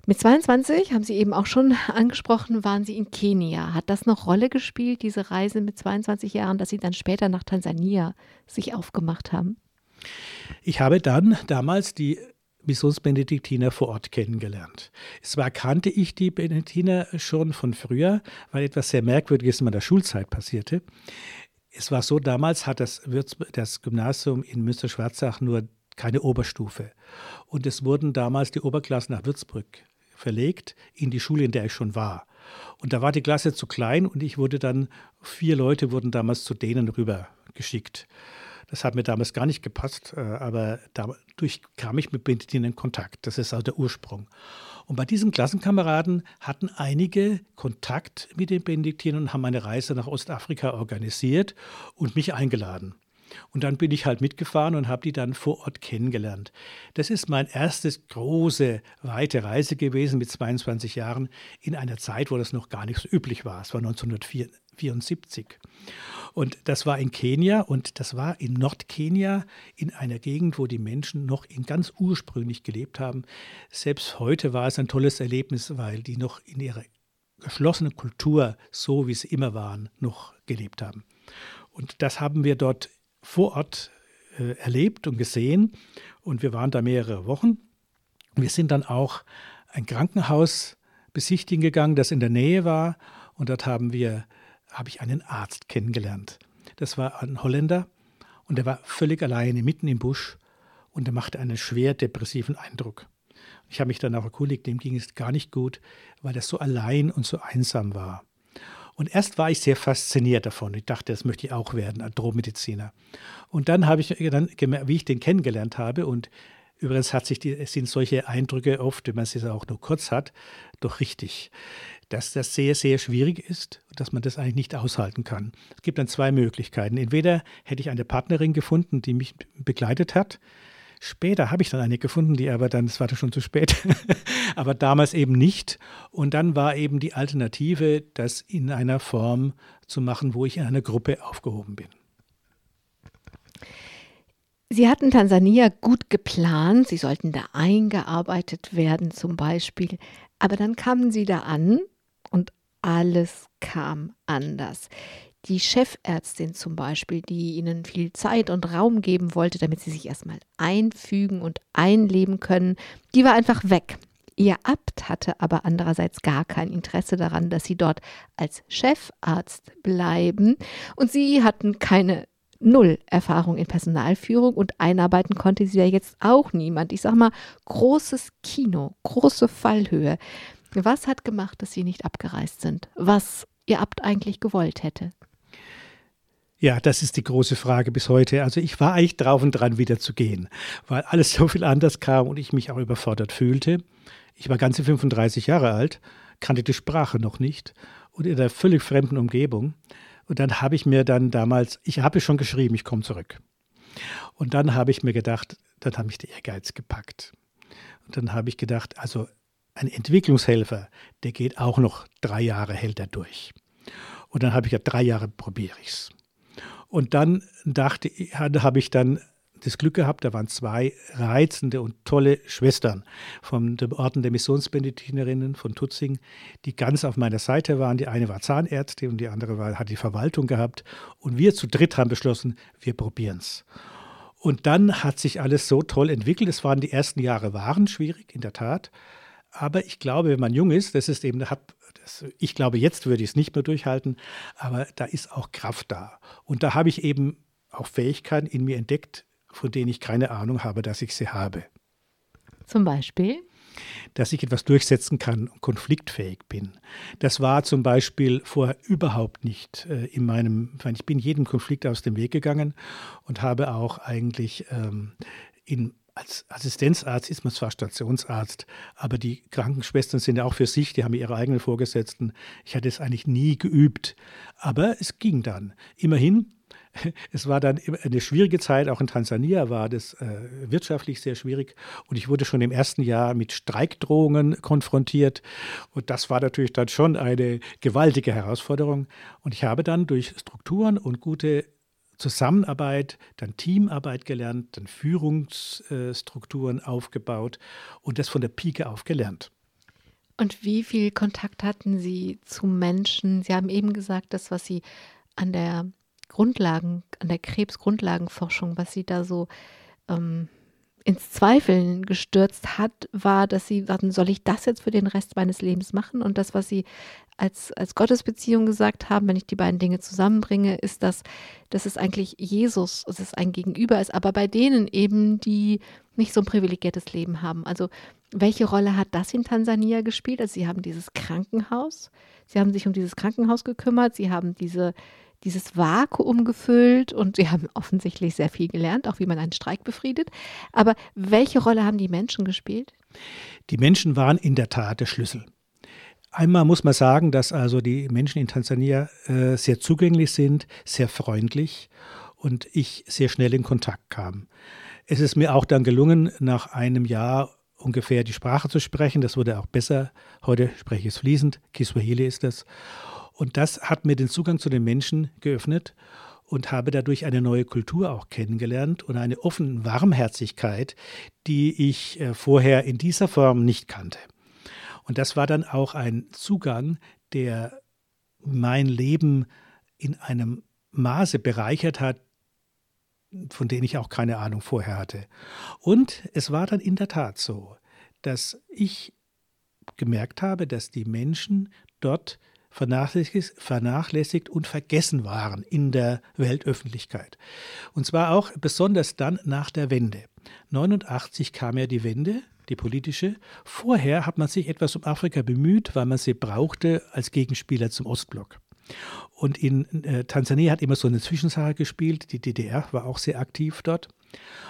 Mit 22, haben Sie eben auch schon angesprochen, waren Sie in Kenia. Hat das noch Rolle gespielt, diese Reise mit 22 Jahren, dass Sie dann später nach Tansania sich aufgemacht haben? Ich habe dann damals die Missionsbenediktiner vor Ort kennengelernt. Zwar kannte ich die Benediktiner schon von früher, weil etwas sehr Merkwürdiges in meiner Schulzeit passierte. Es war so, damals hat das, das Gymnasium in Münster-Schwarzach nur keine Oberstufe. Und es wurden damals die Oberklassen nach Würzburg verlegt, in die Schule, in der ich schon war. Und da war die Klasse zu klein und ich wurde dann, vier Leute wurden damals zu denen rüber geschickt. Das hat mir damals gar nicht gepasst, äh, aber dadurch kam ich mit Benediktinern in Kontakt. Das ist also der Ursprung. Und bei diesen Klassenkameraden hatten einige Kontakt mit den Benediktinern und haben eine Reise nach Ostafrika organisiert und mich eingeladen. Und dann bin ich halt mitgefahren und habe die dann vor Ort kennengelernt. Das ist mein erstes große, weite Reise gewesen mit 22 Jahren in einer Zeit, wo das noch gar nicht so üblich war. Es war 1974. Und das war in Kenia und das war in Nordkenia, in einer Gegend, wo die Menschen noch in ganz ursprünglich gelebt haben. Selbst heute war es ein tolles Erlebnis, weil die noch in ihrer geschlossenen Kultur, so wie sie immer waren, noch gelebt haben. Und das haben wir dort vor Ort äh, erlebt und gesehen. Und wir waren da mehrere Wochen. Wir sind dann auch ein Krankenhaus besichtigen gegangen, das in der Nähe war. Und dort haben wir, habe ich einen Arzt kennengelernt. Das war ein Holländer und er war völlig alleine mitten im Busch und er machte einen schwer depressiven Eindruck. Ich habe mich dann auch erkundigt, dem ging es gar nicht gut, weil er so allein und so einsam war. Und erst war ich sehr fasziniert davon. Ich dachte, das möchte ich auch werden, ein Drohmediziner. Und dann habe ich dann gemerkt, wie ich den kennengelernt habe und Übrigens hat sich die, sind solche Eindrücke oft, wenn man sie auch nur kurz hat, doch richtig, dass das sehr, sehr schwierig ist und dass man das eigentlich nicht aushalten kann. Es gibt dann zwei Möglichkeiten. Entweder hätte ich eine Partnerin gefunden, die mich begleitet hat, Später habe ich dann eine gefunden, die aber dann, es war schon zu spät, aber damals eben nicht. Und dann war eben die Alternative, das in einer Form zu machen, wo ich in einer Gruppe aufgehoben bin. Sie hatten Tansania gut geplant, Sie sollten da eingearbeitet werden zum Beispiel, aber dann kamen Sie da an und alles kam anders. Die Chefärztin zum Beispiel, die ihnen viel Zeit und Raum geben wollte, damit sie sich erstmal einfügen und einleben können, die war einfach weg. Ihr Abt hatte aber andererseits gar kein Interesse daran, dass sie dort als Chefarzt bleiben. Und sie hatten keine Null Erfahrung in Personalführung und einarbeiten konnte sie ja jetzt auch niemand. Ich sag mal, großes Kino, große Fallhöhe. Was hat gemacht, dass sie nicht abgereist sind? Was ihr Abt eigentlich gewollt hätte? Ja, das ist die große Frage bis heute. Also ich war eigentlich drauf und dran, wieder zu gehen, weil alles so viel anders kam und ich mich auch überfordert fühlte. Ich war ganze 35 Jahre alt, kannte die Sprache noch nicht und in einer völlig fremden Umgebung. Und dann habe ich mir dann damals, ich habe schon geschrieben, ich komme zurück. Und dann habe ich mir gedacht, dann hat mich der Ehrgeiz gepackt. Und dann habe ich gedacht, also ein Entwicklungshelfer, der geht auch noch drei Jahre, hält er durch. Und dann habe ich gesagt, drei Jahre probiere ich es. Und dann dachte ich, habe ich dann das Glück gehabt, da waren zwei reizende und tolle Schwestern von den Orden der Missionsbenediktinerinnen von Tutzing, die ganz auf meiner Seite waren. Die eine war Zahnärztin und die andere war, hat die Verwaltung gehabt. Und wir zu dritt haben beschlossen, wir probieren es. Und dann hat sich alles so toll entwickelt. Es waren die ersten Jahre waren schwierig, in der Tat. Aber ich glaube, wenn man jung ist, das ist eben, hat das, ich glaube, jetzt würde ich es nicht mehr durchhalten, aber da ist auch Kraft da. Und da habe ich eben auch Fähigkeiten in mir entdeckt, von denen ich keine Ahnung habe, dass ich sie habe. Zum Beispiel? Dass ich etwas durchsetzen kann und konfliktfähig bin. Das war zum Beispiel vorher überhaupt nicht äh, in meinem, ich bin jedem Konflikt aus dem Weg gegangen und habe auch eigentlich ähm, in als Assistenzarzt ist man zwar Stationsarzt, aber die Krankenschwestern sind ja auch für sich, die haben ihre eigenen Vorgesetzten. Ich hatte es eigentlich nie geübt, aber es ging dann. Immerhin, es war dann eine schwierige Zeit, auch in Tansania war das äh, wirtschaftlich sehr schwierig und ich wurde schon im ersten Jahr mit Streikdrohungen konfrontiert und das war natürlich dann schon eine gewaltige Herausforderung und ich habe dann durch Strukturen und gute Zusammenarbeit, dann Teamarbeit gelernt, dann Führungsstrukturen aufgebaut und das von der Pike auf gelernt. Und wie viel Kontakt hatten Sie zu Menschen? Sie haben eben gesagt, das, was Sie an der Grundlagen, an der Krebsgrundlagenforschung, was Sie da so ähm, ins Zweifeln gestürzt hat, war, dass sie sagten, soll ich das jetzt für den Rest meines Lebens machen? Und das, was sie als, als Gottesbeziehung gesagt haben, wenn ich die beiden Dinge zusammenbringe, ist, dass, dass es eigentlich Jesus, dass es ein Gegenüber ist, aber bei denen eben, die nicht so ein privilegiertes Leben haben. Also welche Rolle hat das in Tansania gespielt? Also sie haben dieses Krankenhaus, sie haben sich um dieses Krankenhaus gekümmert, sie haben diese dieses Vakuum gefüllt und sie haben offensichtlich sehr viel gelernt, auch wie man einen Streik befriedet. Aber welche Rolle haben die Menschen gespielt? Die Menschen waren in der Tat der Schlüssel. Einmal muss man sagen, dass also die Menschen in Tansania äh, sehr zugänglich sind, sehr freundlich und ich sehr schnell in Kontakt kam. Es ist mir auch dann gelungen, nach einem Jahr ungefähr die Sprache zu sprechen. Das wurde auch besser. Heute spreche ich es fließend. Kiswahili ist das. Und das hat mir den Zugang zu den Menschen geöffnet und habe dadurch eine neue Kultur auch kennengelernt und eine offene Warmherzigkeit, die ich äh, vorher in dieser Form nicht kannte. Und das war dann auch ein Zugang, der mein Leben in einem Maße bereichert hat, von denen ich auch keine Ahnung vorher hatte. Und es war dann in der Tat so, dass ich gemerkt habe, dass die Menschen dort vernachlässigt, und vergessen waren in der Weltöffentlichkeit. Und zwar auch besonders dann nach der Wende. 89 kam ja die Wende, die politische. Vorher hat man sich etwas um Afrika bemüht, weil man sie brauchte als Gegenspieler zum Ostblock. Und in äh, Tansania hat immer so eine Zwischensache gespielt. Die DDR war auch sehr aktiv dort.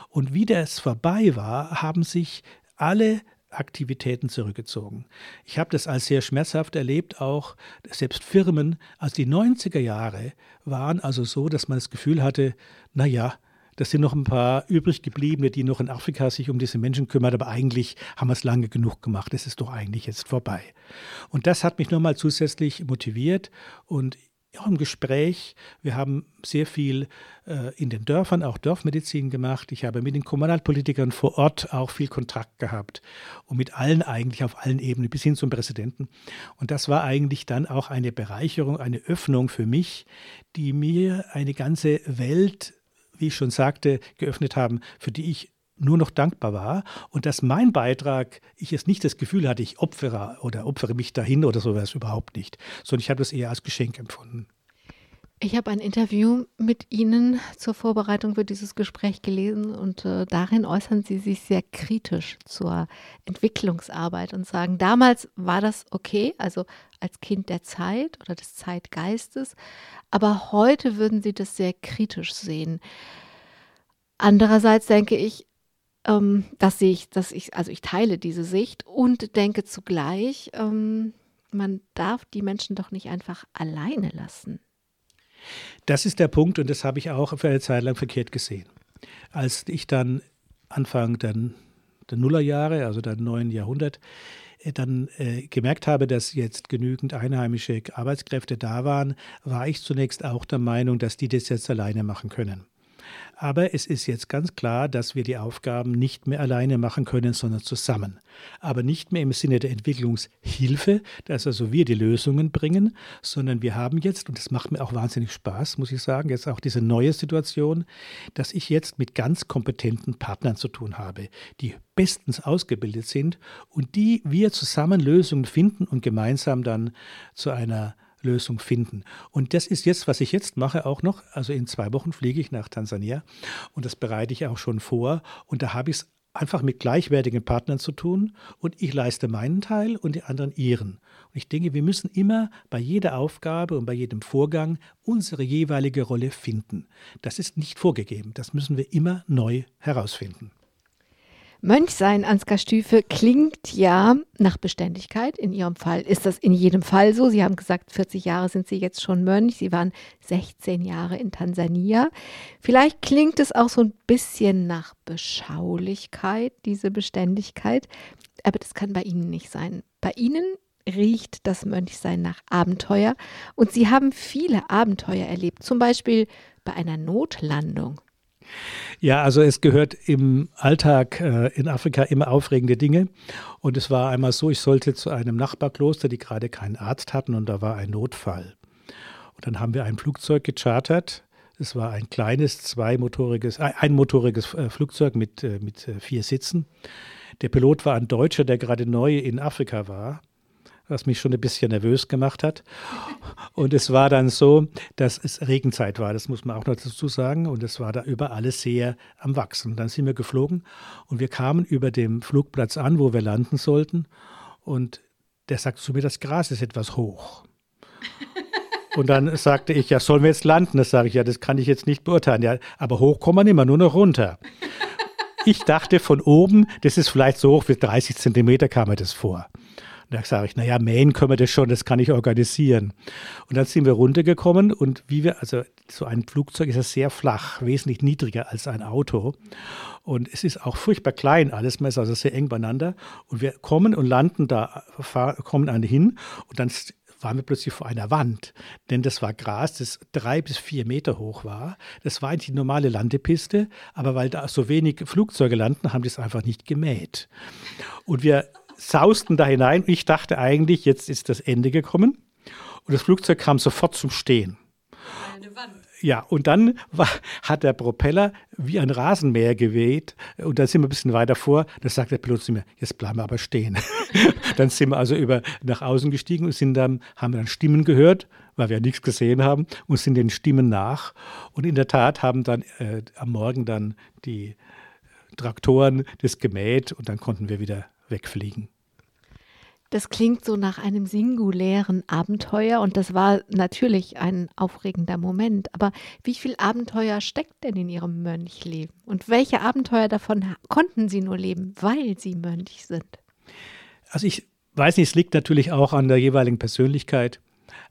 Und wie das vorbei war, haben sich alle Aktivitäten zurückgezogen. Ich habe das als sehr schmerzhaft erlebt, auch selbst Firmen. Also die 90er Jahre waren also so, dass man das Gefühl hatte, naja, das sind noch ein paar übrig gebliebene, die noch in Afrika sich um diese Menschen kümmern, aber eigentlich haben wir es lange genug gemacht. Es ist doch eigentlich jetzt vorbei. Und das hat mich nochmal zusätzlich motiviert und auch im Gespräch. Wir haben sehr viel äh, in den Dörfern, auch Dorfmedizin gemacht. Ich habe mit den Kommunalpolitikern vor Ort auch viel Kontakt gehabt und mit allen eigentlich auf allen Ebenen bis hin zum Präsidenten. Und das war eigentlich dann auch eine Bereicherung, eine Öffnung für mich, die mir eine ganze Welt, wie ich schon sagte, geöffnet haben, für die ich nur noch dankbar war und dass mein Beitrag, ich jetzt nicht das Gefühl hatte, ich opfere oder opfere mich dahin oder sowas überhaupt nicht, sondern ich habe das eher als Geschenk empfunden. Ich habe ein Interview mit Ihnen zur Vorbereitung für dieses Gespräch gelesen und äh, darin äußern Sie sich sehr kritisch zur Entwicklungsarbeit und sagen, damals war das okay, also als Kind der Zeit oder des Zeitgeistes, aber heute würden Sie das sehr kritisch sehen. Andererseits denke ich, ähm, das sehe ich, dass ich, also ich teile diese Sicht und denke zugleich, ähm, man darf die Menschen doch nicht einfach alleine lassen. Das ist der Punkt und das habe ich auch für eine Zeit lang verkehrt gesehen. Als ich dann Anfang der, der Nullerjahre, also der neuen Jahrhundert, äh, dann äh, gemerkt habe, dass jetzt genügend einheimische Arbeitskräfte da waren, war ich zunächst auch der Meinung, dass die das jetzt alleine machen können. Aber es ist jetzt ganz klar, dass wir die Aufgaben nicht mehr alleine machen können, sondern zusammen. Aber nicht mehr im Sinne der Entwicklungshilfe, dass also wir die Lösungen bringen, sondern wir haben jetzt, und das macht mir auch wahnsinnig Spaß, muss ich sagen, jetzt auch diese neue Situation, dass ich jetzt mit ganz kompetenten Partnern zu tun habe, die bestens ausgebildet sind und die wir zusammen Lösungen finden und gemeinsam dann zu einer Lösung finden. Und das ist jetzt, was ich jetzt mache, auch noch. Also in zwei Wochen fliege ich nach Tansania und das bereite ich auch schon vor. Und da habe ich es einfach mit gleichwertigen Partnern zu tun und ich leiste meinen Teil und die anderen ihren. Und ich denke, wir müssen immer bei jeder Aufgabe und bei jedem Vorgang unsere jeweilige Rolle finden. Das ist nicht vorgegeben, das müssen wir immer neu herausfinden. Mönchsein, Ansgar Stüfe, klingt ja nach Beständigkeit. In Ihrem Fall ist das in jedem Fall so. Sie haben gesagt, 40 Jahre sind Sie jetzt schon Mönch. Sie waren 16 Jahre in Tansania. Vielleicht klingt es auch so ein bisschen nach Beschaulichkeit, diese Beständigkeit. Aber das kann bei Ihnen nicht sein. Bei Ihnen riecht das Mönchsein nach Abenteuer. Und Sie haben viele Abenteuer erlebt. Zum Beispiel bei einer Notlandung. Ja, also es gehört im Alltag äh, in Afrika immer aufregende Dinge. Und es war einmal so, ich sollte zu einem Nachbarkloster, die gerade keinen Arzt hatten und da war ein Notfall. Und dann haben wir ein Flugzeug gechartert. Es war ein kleines, zweimotoriges, einmotoriges äh, Flugzeug mit, äh, mit äh, vier Sitzen. Der Pilot war ein Deutscher, der gerade neu in Afrika war was mich schon ein bisschen nervös gemacht hat. Und es war dann so, dass es Regenzeit war, das muss man auch noch dazu sagen. Und es war da über alles sehr am Wachsen. Und dann sind wir geflogen und wir kamen über dem Flugplatz an, wo wir landen sollten. Und der sagte zu mir, das Gras ist etwas hoch. Und dann sagte ich, ja, sollen wir jetzt landen? Das sage ich, ja, das kann ich jetzt nicht beurteilen. Ja, aber hoch kommen wir mehr, nur noch runter. Ich dachte von oben, das ist vielleicht so hoch wie 30 Zentimeter kam mir das vor. Da sage ich, naja, mähen können wir das schon, das kann ich organisieren. Und dann sind wir runtergekommen und wie wir, also so ein Flugzeug ist ja sehr flach, wesentlich niedriger als ein Auto. Und es ist auch furchtbar klein alles, man ist also sehr eng beieinander. Und wir kommen und landen da, fahr, kommen an hin und dann waren wir plötzlich vor einer Wand. Denn das war Gras, das drei bis vier Meter hoch war. Das war eigentlich die normale Landepiste, aber weil da so wenig Flugzeuge landen, haben die es einfach nicht gemäht. Und wir sausten da hinein. Ich dachte eigentlich, jetzt ist das Ende gekommen. und das Flugzeug kam sofort zum Stehen. Eine Wand. Ja, und dann war, hat der Propeller wie ein Rasenmäher geweht und dann sind wir ein bisschen weiter vor. Da sagt der Pilot zu mir, jetzt bleiben wir aber stehen. dann sind wir also über nach außen gestiegen und sind dann, haben dann Stimmen gehört, weil wir ja nichts gesehen haben und sind den Stimmen nach. Und in der Tat haben dann äh, am Morgen dann die Traktoren das gemäht und dann konnten wir wieder wegfliegen. Das klingt so nach einem singulären Abenteuer und das war natürlich ein aufregender Moment. Aber wie viel Abenteuer steckt denn in Ihrem Mönchleben? Und welche Abenteuer davon konnten Sie nur leben, weil Sie Mönch sind? Also ich weiß nicht, es liegt natürlich auch an der jeweiligen Persönlichkeit,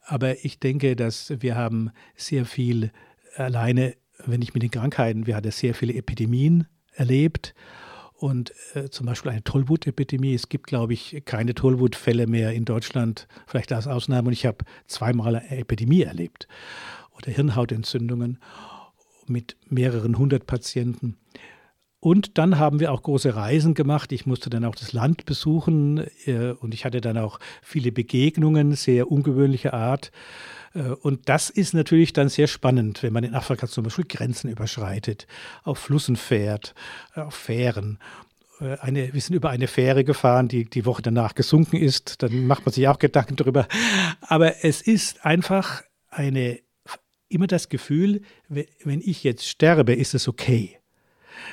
aber ich denke, dass wir haben sehr viel alleine, wenn ich mit den Krankheiten, wir hatten sehr viele Epidemien erlebt und äh, zum Beispiel eine Tollwut-Epidemie. Es gibt, glaube ich, keine Tollwutfälle mehr in Deutschland, vielleicht als Ausnahme. Und ich habe zweimal eine Epidemie erlebt oder Hirnhautentzündungen mit mehreren hundert Patienten. Und dann haben wir auch große Reisen gemacht. Ich musste dann auch das Land besuchen äh, und ich hatte dann auch viele Begegnungen, sehr ungewöhnliche Art. Äh, und das ist natürlich dann sehr spannend, wenn man in Afrika zum Beispiel Grenzen überschreitet, auf Flüssen fährt, äh, auf Fähren. Äh, eine, wir sind über eine Fähre gefahren, die die Woche danach gesunken ist. Dann macht man sich auch Gedanken darüber. Aber es ist einfach eine, immer das Gefühl, wenn ich jetzt sterbe, ist es okay.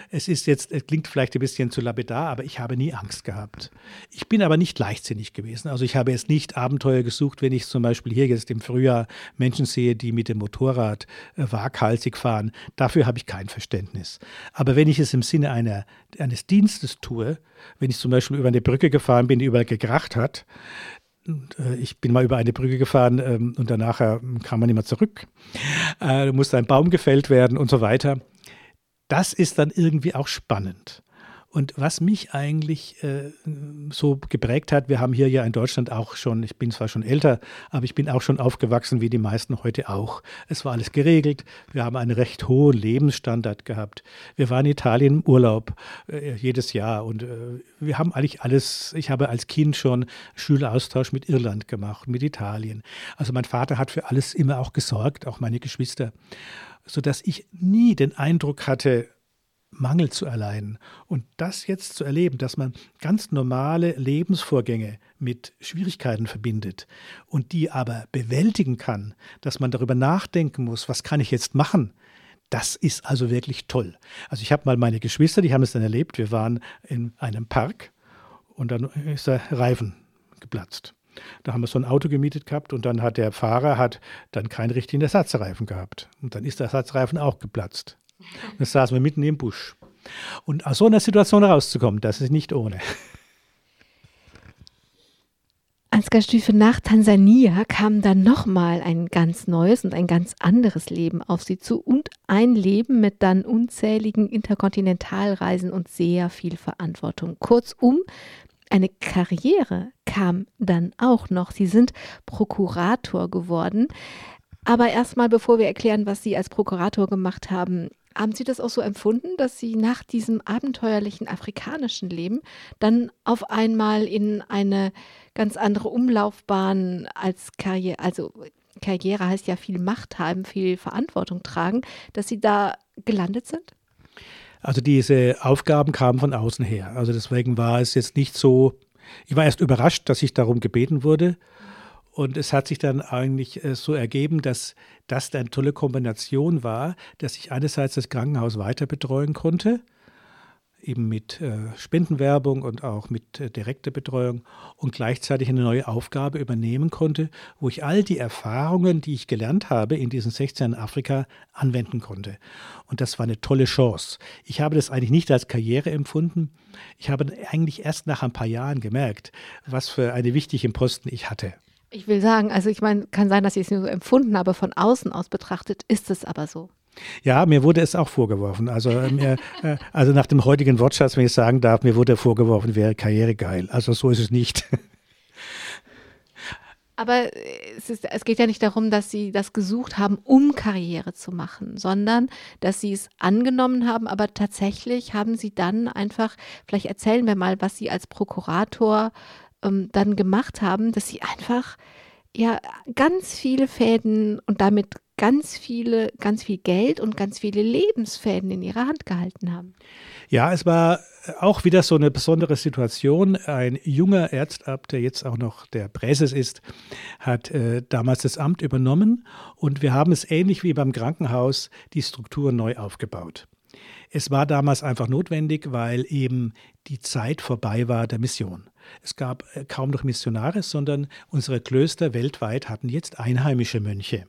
Es ist jetzt, es klingt vielleicht ein bisschen zu lapidar, aber ich habe nie Angst gehabt. Ich bin aber nicht leichtsinnig gewesen. Also ich habe jetzt nicht Abenteuer gesucht, wenn ich zum Beispiel hier jetzt im Frühjahr Menschen sehe, die mit dem Motorrad äh, waghalsig fahren. Dafür habe ich kein Verständnis. Aber wenn ich es im Sinne einer, eines Dienstes tue, wenn ich zum Beispiel über eine Brücke gefahren bin, die überall gekracht hat, äh, ich bin mal über eine Brücke gefahren ähm, und danach kam man immer zurück. Äh, musste ein Baum gefällt werden und so weiter das ist dann irgendwie auch spannend. Und was mich eigentlich äh, so geprägt hat, wir haben hier ja in Deutschland auch schon, ich bin zwar schon älter, aber ich bin auch schon aufgewachsen, wie die meisten heute auch. Es war alles geregelt, wir haben einen recht hohen Lebensstandard gehabt. Wir waren in Italien im Urlaub äh, jedes Jahr und äh, wir haben eigentlich alles, ich habe als Kind schon Schüleraustausch mit Irland gemacht, mit Italien. Also mein Vater hat für alles immer auch gesorgt, auch meine Geschwister sodass ich nie den Eindruck hatte, Mangel zu erleiden. Und das jetzt zu erleben, dass man ganz normale Lebensvorgänge mit Schwierigkeiten verbindet und die aber bewältigen kann, dass man darüber nachdenken muss, was kann ich jetzt machen, das ist also wirklich toll. Also ich habe mal meine Geschwister, die haben es dann erlebt, wir waren in einem Park und dann ist der Reifen geplatzt. Da haben wir so ein Auto gemietet gehabt und dann hat der Fahrer hat dann keinen richtigen Ersatzreifen gehabt. Und dann ist der Ersatzreifen auch geplatzt. Und dann saßen wir mitten im Busch. Und aus so einer Situation rauszukommen, das ist nicht ohne. Ansgar Stüfe nach Tansania kam dann nochmal ein ganz neues und ein ganz anderes Leben auf sie zu und ein Leben mit dann unzähligen Interkontinentalreisen und sehr viel Verantwortung. Kurzum, eine Karriere kam dann auch noch. Sie sind Prokurator geworden. Aber erstmal, bevor wir erklären, was Sie als Prokurator gemacht haben, haben Sie das auch so empfunden, dass Sie nach diesem abenteuerlichen afrikanischen Leben dann auf einmal in eine ganz andere Umlaufbahn als Karriere, also Karriere heißt ja viel Macht haben, viel Verantwortung tragen, dass Sie da gelandet sind? Also diese Aufgaben kamen von außen her. Also deswegen war es jetzt nicht so, ich war erst überrascht, dass ich darum gebeten wurde. Und es hat sich dann eigentlich äh, so ergeben, dass das eine tolle Kombination war, dass ich einerseits das Krankenhaus weiter betreuen konnte eben mit äh, Spendenwerbung und auch mit äh, direkter Betreuung und gleichzeitig eine neue Aufgabe übernehmen konnte, wo ich all die Erfahrungen, die ich gelernt habe in diesen 16 in Afrika, anwenden konnte. Und das war eine tolle Chance. Ich habe das eigentlich nicht als Karriere empfunden. Ich habe eigentlich erst nach ein paar Jahren gemerkt, was für eine wichtige Posten ich hatte. Ich will sagen, also ich meine, kann sein, dass ich es nur so empfunden habe, von außen aus betrachtet ist es aber so. Ja, mir wurde es auch vorgeworfen. Also, äh, mir, äh, also nach dem heutigen Wortschatz, wenn ich sagen darf, mir wurde vorgeworfen, wäre Karriere geil. Also so ist es nicht. Aber es, ist, es, geht ja nicht darum, dass Sie das gesucht haben, um Karriere zu machen, sondern dass Sie es angenommen haben. Aber tatsächlich haben Sie dann einfach, vielleicht erzählen wir mal, was Sie als Prokurator ähm, dann gemacht haben, dass Sie einfach ja ganz viele Fäden und damit ganz viele, ganz viel Geld und ganz viele Lebensfäden in ihrer Hand gehalten haben. Ja, es war auch wieder so eine besondere Situation. Ein junger Ärztabt, der jetzt auch noch der Präses ist, hat äh, damals das Amt übernommen und wir haben es ähnlich wie beim Krankenhaus die Struktur neu aufgebaut. Es war damals einfach notwendig, weil eben die Zeit vorbei war der Mission. Es gab äh, kaum noch Missionare, sondern unsere Klöster weltweit hatten jetzt einheimische Mönche.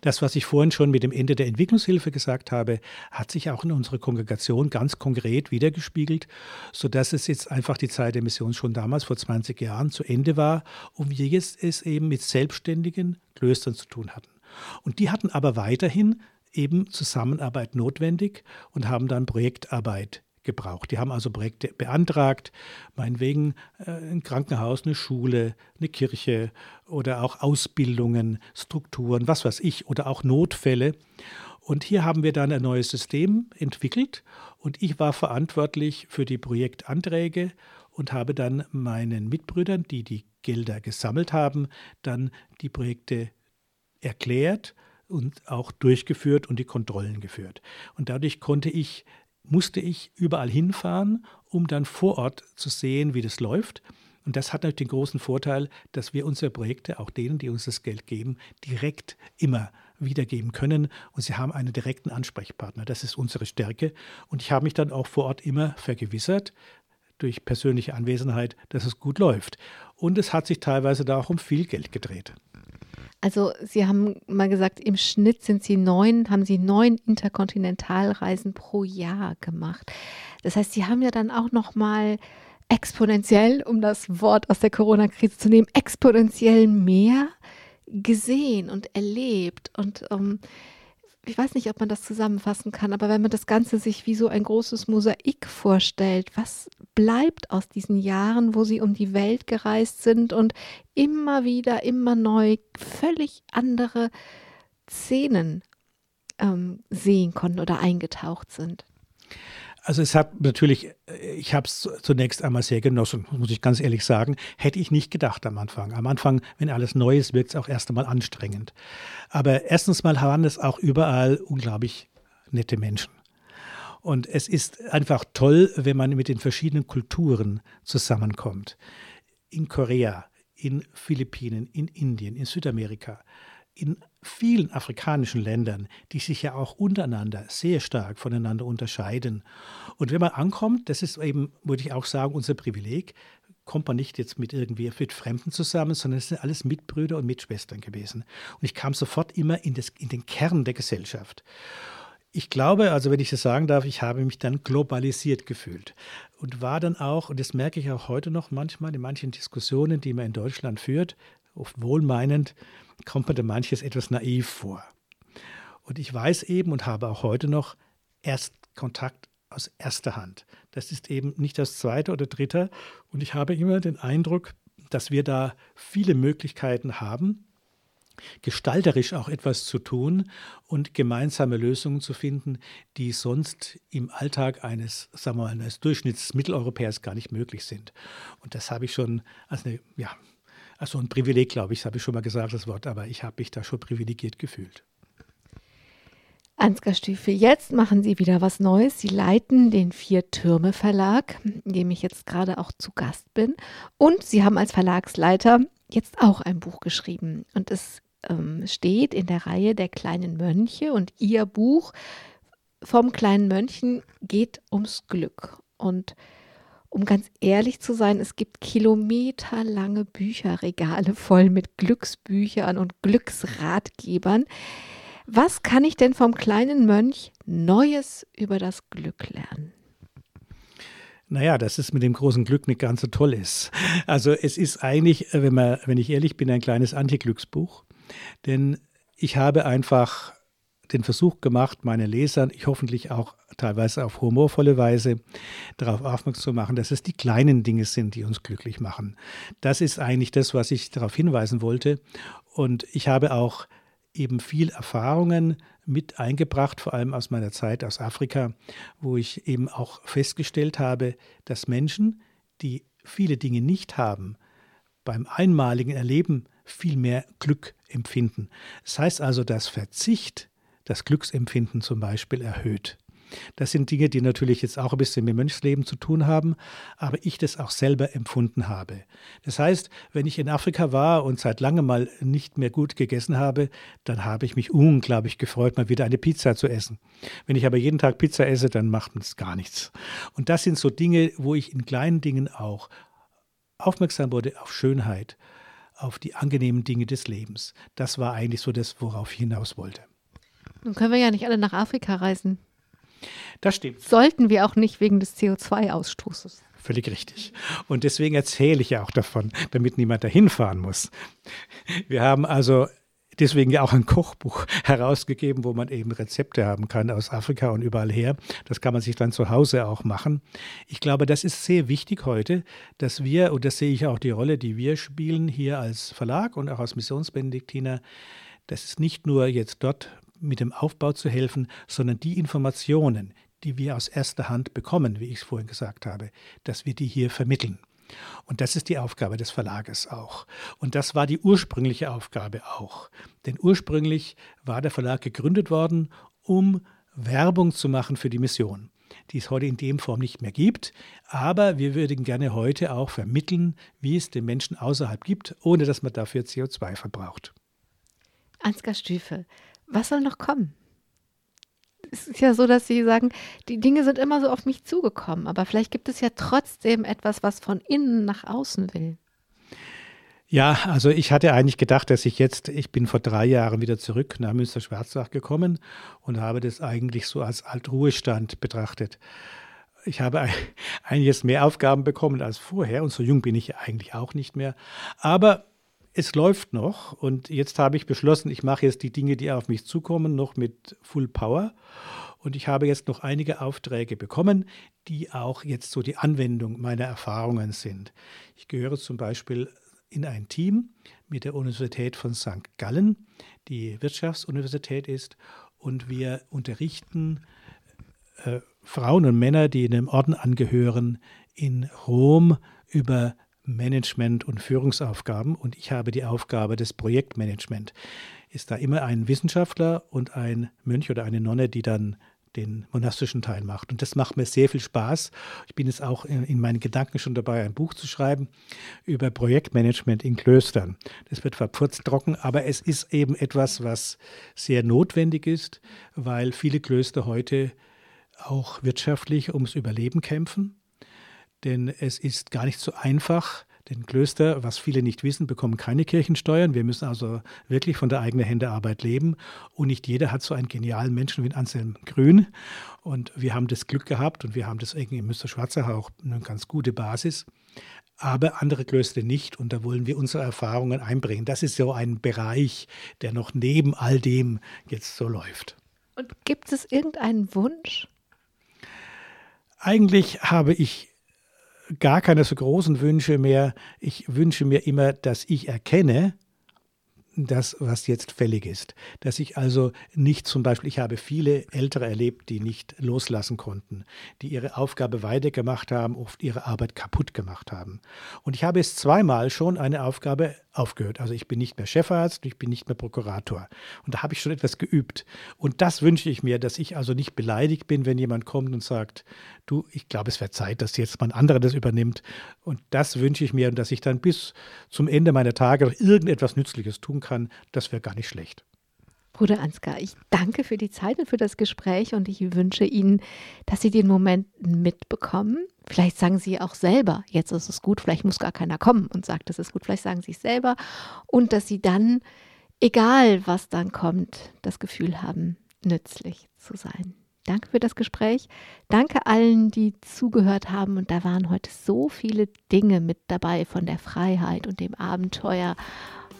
Das, was ich vorhin schon mit dem Ende der Entwicklungshilfe gesagt habe, hat sich auch in unserer Kongregation ganz konkret wiedergespiegelt, sodass es jetzt einfach die Zeit der Mission schon damals vor 20 Jahren zu Ende war und wir jetzt es eben mit selbstständigen Klöstern zu tun hatten. Und die hatten aber weiterhin eben Zusammenarbeit notwendig und haben dann Projektarbeit gebraucht. Die haben also Projekte beantragt, meinetwegen äh, ein Krankenhaus, eine Schule, eine Kirche oder auch Ausbildungen, Strukturen, was weiß ich, oder auch Notfälle. Und hier haben wir dann ein neues System entwickelt und ich war verantwortlich für die Projektanträge und habe dann meinen Mitbrüdern, die die Gelder gesammelt haben, dann die Projekte erklärt und auch durchgeführt und die Kontrollen geführt. Und dadurch konnte ich musste ich überall hinfahren, um dann vor Ort zu sehen, wie das läuft. Und das hat natürlich den großen Vorteil, dass wir unsere Projekte auch denen, die uns das Geld geben, direkt immer wiedergeben können. Und sie haben einen direkten Ansprechpartner. Das ist unsere Stärke. Und ich habe mich dann auch vor Ort immer vergewissert, durch persönliche Anwesenheit, dass es gut läuft. Und es hat sich teilweise da auch um viel Geld gedreht. Also Sie haben mal gesagt, im Schnitt sind Sie neun, haben Sie neun Interkontinentalreisen pro Jahr gemacht. Das heißt, Sie haben ja dann auch noch mal exponentiell, um das Wort aus der Corona-Krise zu nehmen, exponentiell mehr gesehen und erlebt und um, ich weiß nicht, ob man das zusammenfassen kann, aber wenn man das Ganze sich wie so ein großes Mosaik vorstellt, was bleibt aus diesen Jahren, wo sie um die Welt gereist sind und immer wieder, immer neu völlig andere Szenen ähm, sehen konnten oder eingetaucht sind? Also es hat natürlich, ich habe es zunächst einmal sehr genossen, muss ich ganz ehrlich sagen. Hätte ich nicht gedacht am Anfang. Am Anfang, wenn alles neu ist, wirkt es auch erst einmal anstrengend. Aber erstens mal waren es auch überall unglaublich nette Menschen. Und es ist einfach toll, wenn man mit den verschiedenen Kulturen zusammenkommt. In Korea, in Philippinen, in Indien, in Südamerika, in vielen afrikanischen Ländern, die sich ja auch untereinander sehr stark voneinander unterscheiden. Und wenn man ankommt, das ist eben, würde ich auch sagen, unser Privileg, kommt man nicht jetzt mit irgendwie mit Fremden zusammen, sondern es sind alles Mitbrüder und Mitschwestern gewesen. Und ich kam sofort immer in, das, in den Kern der Gesellschaft. Ich glaube, also wenn ich das sagen darf, ich habe mich dann globalisiert gefühlt und war dann auch, und das merke ich auch heute noch manchmal in manchen Diskussionen, die man in Deutschland führt, oft wohlmeinend, kommt mir da manches etwas naiv vor. Und ich weiß eben und habe auch heute noch erst Kontakt aus erster Hand. Das ist eben nicht das zweite oder dritte. Und ich habe immer den Eindruck, dass wir da viele Möglichkeiten haben, gestalterisch auch etwas zu tun und gemeinsame Lösungen zu finden, die sonst im Alltag eines, sagen wir mal, eines Durchschnittsmitteleuropäers gar nicht möglich sind. Und das habe ich schon als eine, ja, also ein Privileg, glaube ich, das habe ich schon mal gesagt, das Wort, aber ich habe mich da schon privilegiert gefühlt. Ansgar Stüfe, jetzt machen Sie wieder was Neues. Sie leiten den Vier Türme Verlag, in dem ich jetzt gerade auch zu Gast bin. Und Sie haben als Verlagsleiter jetzt auch ein Buch geschrieben. Und es ähm, steht in der Reihe der kleinen Mönche. Und Ihr Buch vom kleinen Mönchen geht ums Glück. Und um ganz ehrlich zu sein, es gibt kilometerlange Bücherregale voll mit Glücksbüchern und Glücksratgebern. Was kann ich denn vom kleinen Mönch Neues über das Glück lernen? Naja, dass es mit dem großen Glück nicht ganz so toll ist. Also es ist eigentlich, wenn, man, wenn ich ehrlich bin, ein kleines Antiglücksbuch. Denn ich habe einfach den Versuch gemacht, meinen Lesern, ich hoffentlich auch teilweise auf humorvolle Weise, darauf aufmerksam zu machen, dass es die kleinen Dinge sind, die uns glücklich machen. Das ist eigentlich das, was ich darauf hinweisen wollte. Und ich habe auch eben viel Erfahrungen mit eingebracht, vor allem aus meiner Zeit aus Afrika, wo ich eben auch festgestellt habe, dass Menschen, die viele Dinge nicht haben, beim einmaligen Erleben viel mehr Glück empfinden. Das heißt also, dass Verzicht das Glücksempfinden zum Beispiel erhöht. Das sind Dinge, die natürlich jetzt auch ein bisschen mit Mönchsleben zu tun haben, aber ich das auch selber empfunden habe. Das heißt, wenn ich in Afrika war und seit langem mal nicht mehr gut gegessen habe, dann habe ich mich unglaublich gefreut, mal wieder eine Pizza zu essen. Wenn ich aber jeden Tag Pizza esse, dann macht es gar nichts. Und das sind so Dinge, wo ich in kleinen Dingen auch aufmerksam wurde auf Schönheit, auf die angenehmen Dinge des Lebens. Das war eigentlich so das, worauf ich hinaus wollte. Nun können wir ja nicht alle nach Afrika reisen. Das stimmt. Sollten wir auch nicht wegen des CO2-Ausstoßes. Völlig richtig. Und deswegen erzähle ich ja auch davon, damit niemand dahin fahren muss. Wir haben also deswegen ja auch ein Kochbuch herausgegeben, wo man eben Rezepte haben kann aus Afrika und überall her. Das kann man sich dann zu Hause auch machen. Ich glaube, das ist sehr wichtig heute, dass wir, und das sehe ich auch die Rolle, die wir spielen hier als Verlag und auch als Missionsbenediktiner, das ist nicht nur jetzt dort mit dem Aufbau zu helfen, sondern die Informationen, die wir aus erster Hand bekommen, wie ich es vorhin gesagt habe, dass wir die hier vermitteln. Und das ist die Aufgabe des Verlages auch. Und das war die ursprüngliche Aufgabe auch. Denn ursprünglich war der Verlag gegründet worden, um Werbung zu machen für die Mission, die es heute in dem Form nicht mehr gibt. Aber wir würden gerne heute auch vermitteln, wie es den Menschen außerhalb gibt, ohne dass man dafür CO2 verbraucht. Ansgar Stüfe, was soll noch kommen? Es ist ja so, dass Sie sagen, die Dinge sind immer so auf mich zugekommen, aber vielleicht gibt es ja trotzdem etwas, was von innen nach außen will. Ja, also ich hatte eigentlich gedacht, dass ich jetzt, ich bin vor drei Jahren wieder zurück nach Münster-Schwarzach gekommen und habe das eigentlich so als Altruhestand betrachtet. Ich habe einiges mehr Aufgaben bekommen als vorher und so jung bin ich eigentlich auch nicht mehr. Aber es läuft noch und jetzt habe ich beschlossen, ich mache jetzt die Dinge, die auf mich zukommen, noch mit Full Power. Und ich habe jetzt noch einige Aufträge bekommen, die auch jetzt so die Anwendung meiner Erfahrungen sind. Ich gehöre zum Beispiel in ein Team mit der Universität von St. Gallen, die Wirtschaftsuniversität ist, und wir unterrichten äh, Frauen und Männer, die in dem Orden angehören, in Rom über Management und Führungsaufgaben und ich habe die Aufgabe des Projektmanagement. Ist da immer ein Wissenschaftler und ein Mönch oder eine Nonne, die dann den monastischen Teil macht. Und das macht mir sehr viel Spaß. Ich bin jetzt auch in, meinen Gedanken schon dabei, ein Buch zu schreiben über Projektmanagement in Klöstern. Das wird verputzt trocken, aber es ist eben etwas, was sehr notwendig ist, weil viele Klöster heute auch wirtschaftlich ums Überleben kämpfen denn es ist gar nicht so einfach. Denn Klöster, was viele nicht wissen, bekommen keine Kirchensteuern. Wir müssen also wirklich von der eigenen Händearbeit leben. Und nicht jeder hat so einen genialen Menschen wie Anselm Grün. Und wir haben das Glück gehabt und wir haben das irgendwie in Münster Schwarzach auch eine ganz gute Basis. Aber andere Klöster nicht. Und da wollen wir unsere Erfahrungen einbringen. Das ist so ein Bereich, der noch neben all dem jetzt so läuft. Und gibt es irgendeinen Wunsch? Eigentlich habe ich gar keine so großen Wünsche mehr. Ich wünsche mir immer, dass ich erkenne, das, was jetzt fällig ist. Dass ich also nicht zum Beispiel, ich habe viele Ältere erlebt, die nicht loslassen konnten, die ihre Aufgabe weitergemacht haben, oft ihre Arbeit kaputt gemacht haben. Und ich habe es zweimal schon eine Aufgabe aufgehört. Also ich bin nicht mehr Chefarzt, ich bin nicht mehr Prokurator. Und da habe ich schon etwas geübt. Und das wünsche ich mir, dass ich also nicht beleidigt bin, wenn jemand kommt und sagt, du, ich glaube, es wäre Zeit, dass jetzt mal ein anderer das übernimmt. Und das wünsche ich mir und dass ich dann bis zum Ende meiner Tage noch irgendetwas Nützliches tun kann, das wäre gar nicht schlecht. Bruder Ansgar, ich danke für die Zeit und für das Gespräch und ich wünsche Ihnen, dass Sie den Moment mitbekommen. Vielleicht sagen Sie auch selber, jetzt ist es gut, vielleicht muss gar keiner kommen und sagt, es ist gut, vielleicht sagen Sie es selber und dass Sie dann, egal was dann kommt, das Gefühl haben, nützlich zu sein. Danke für das Gespräch. Danke allen, die zugehört haben. Und da waren heute so viele Dinge mit dabei von der Freiheit und dem Abenteuer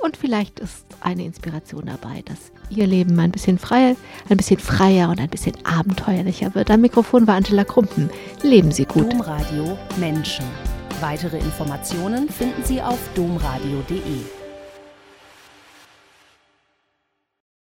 und vielleicht ist eine Inspiration dabei, dass Ihr Leben ein bisschen freier, ein bisschen freier und ein bisschen abenteuerlicher wird. Am Mikrofon war Angela Krumpen. Leben Sie gut. Domradio Menschen. Weitere Informationen finden Sie auf domradio.de.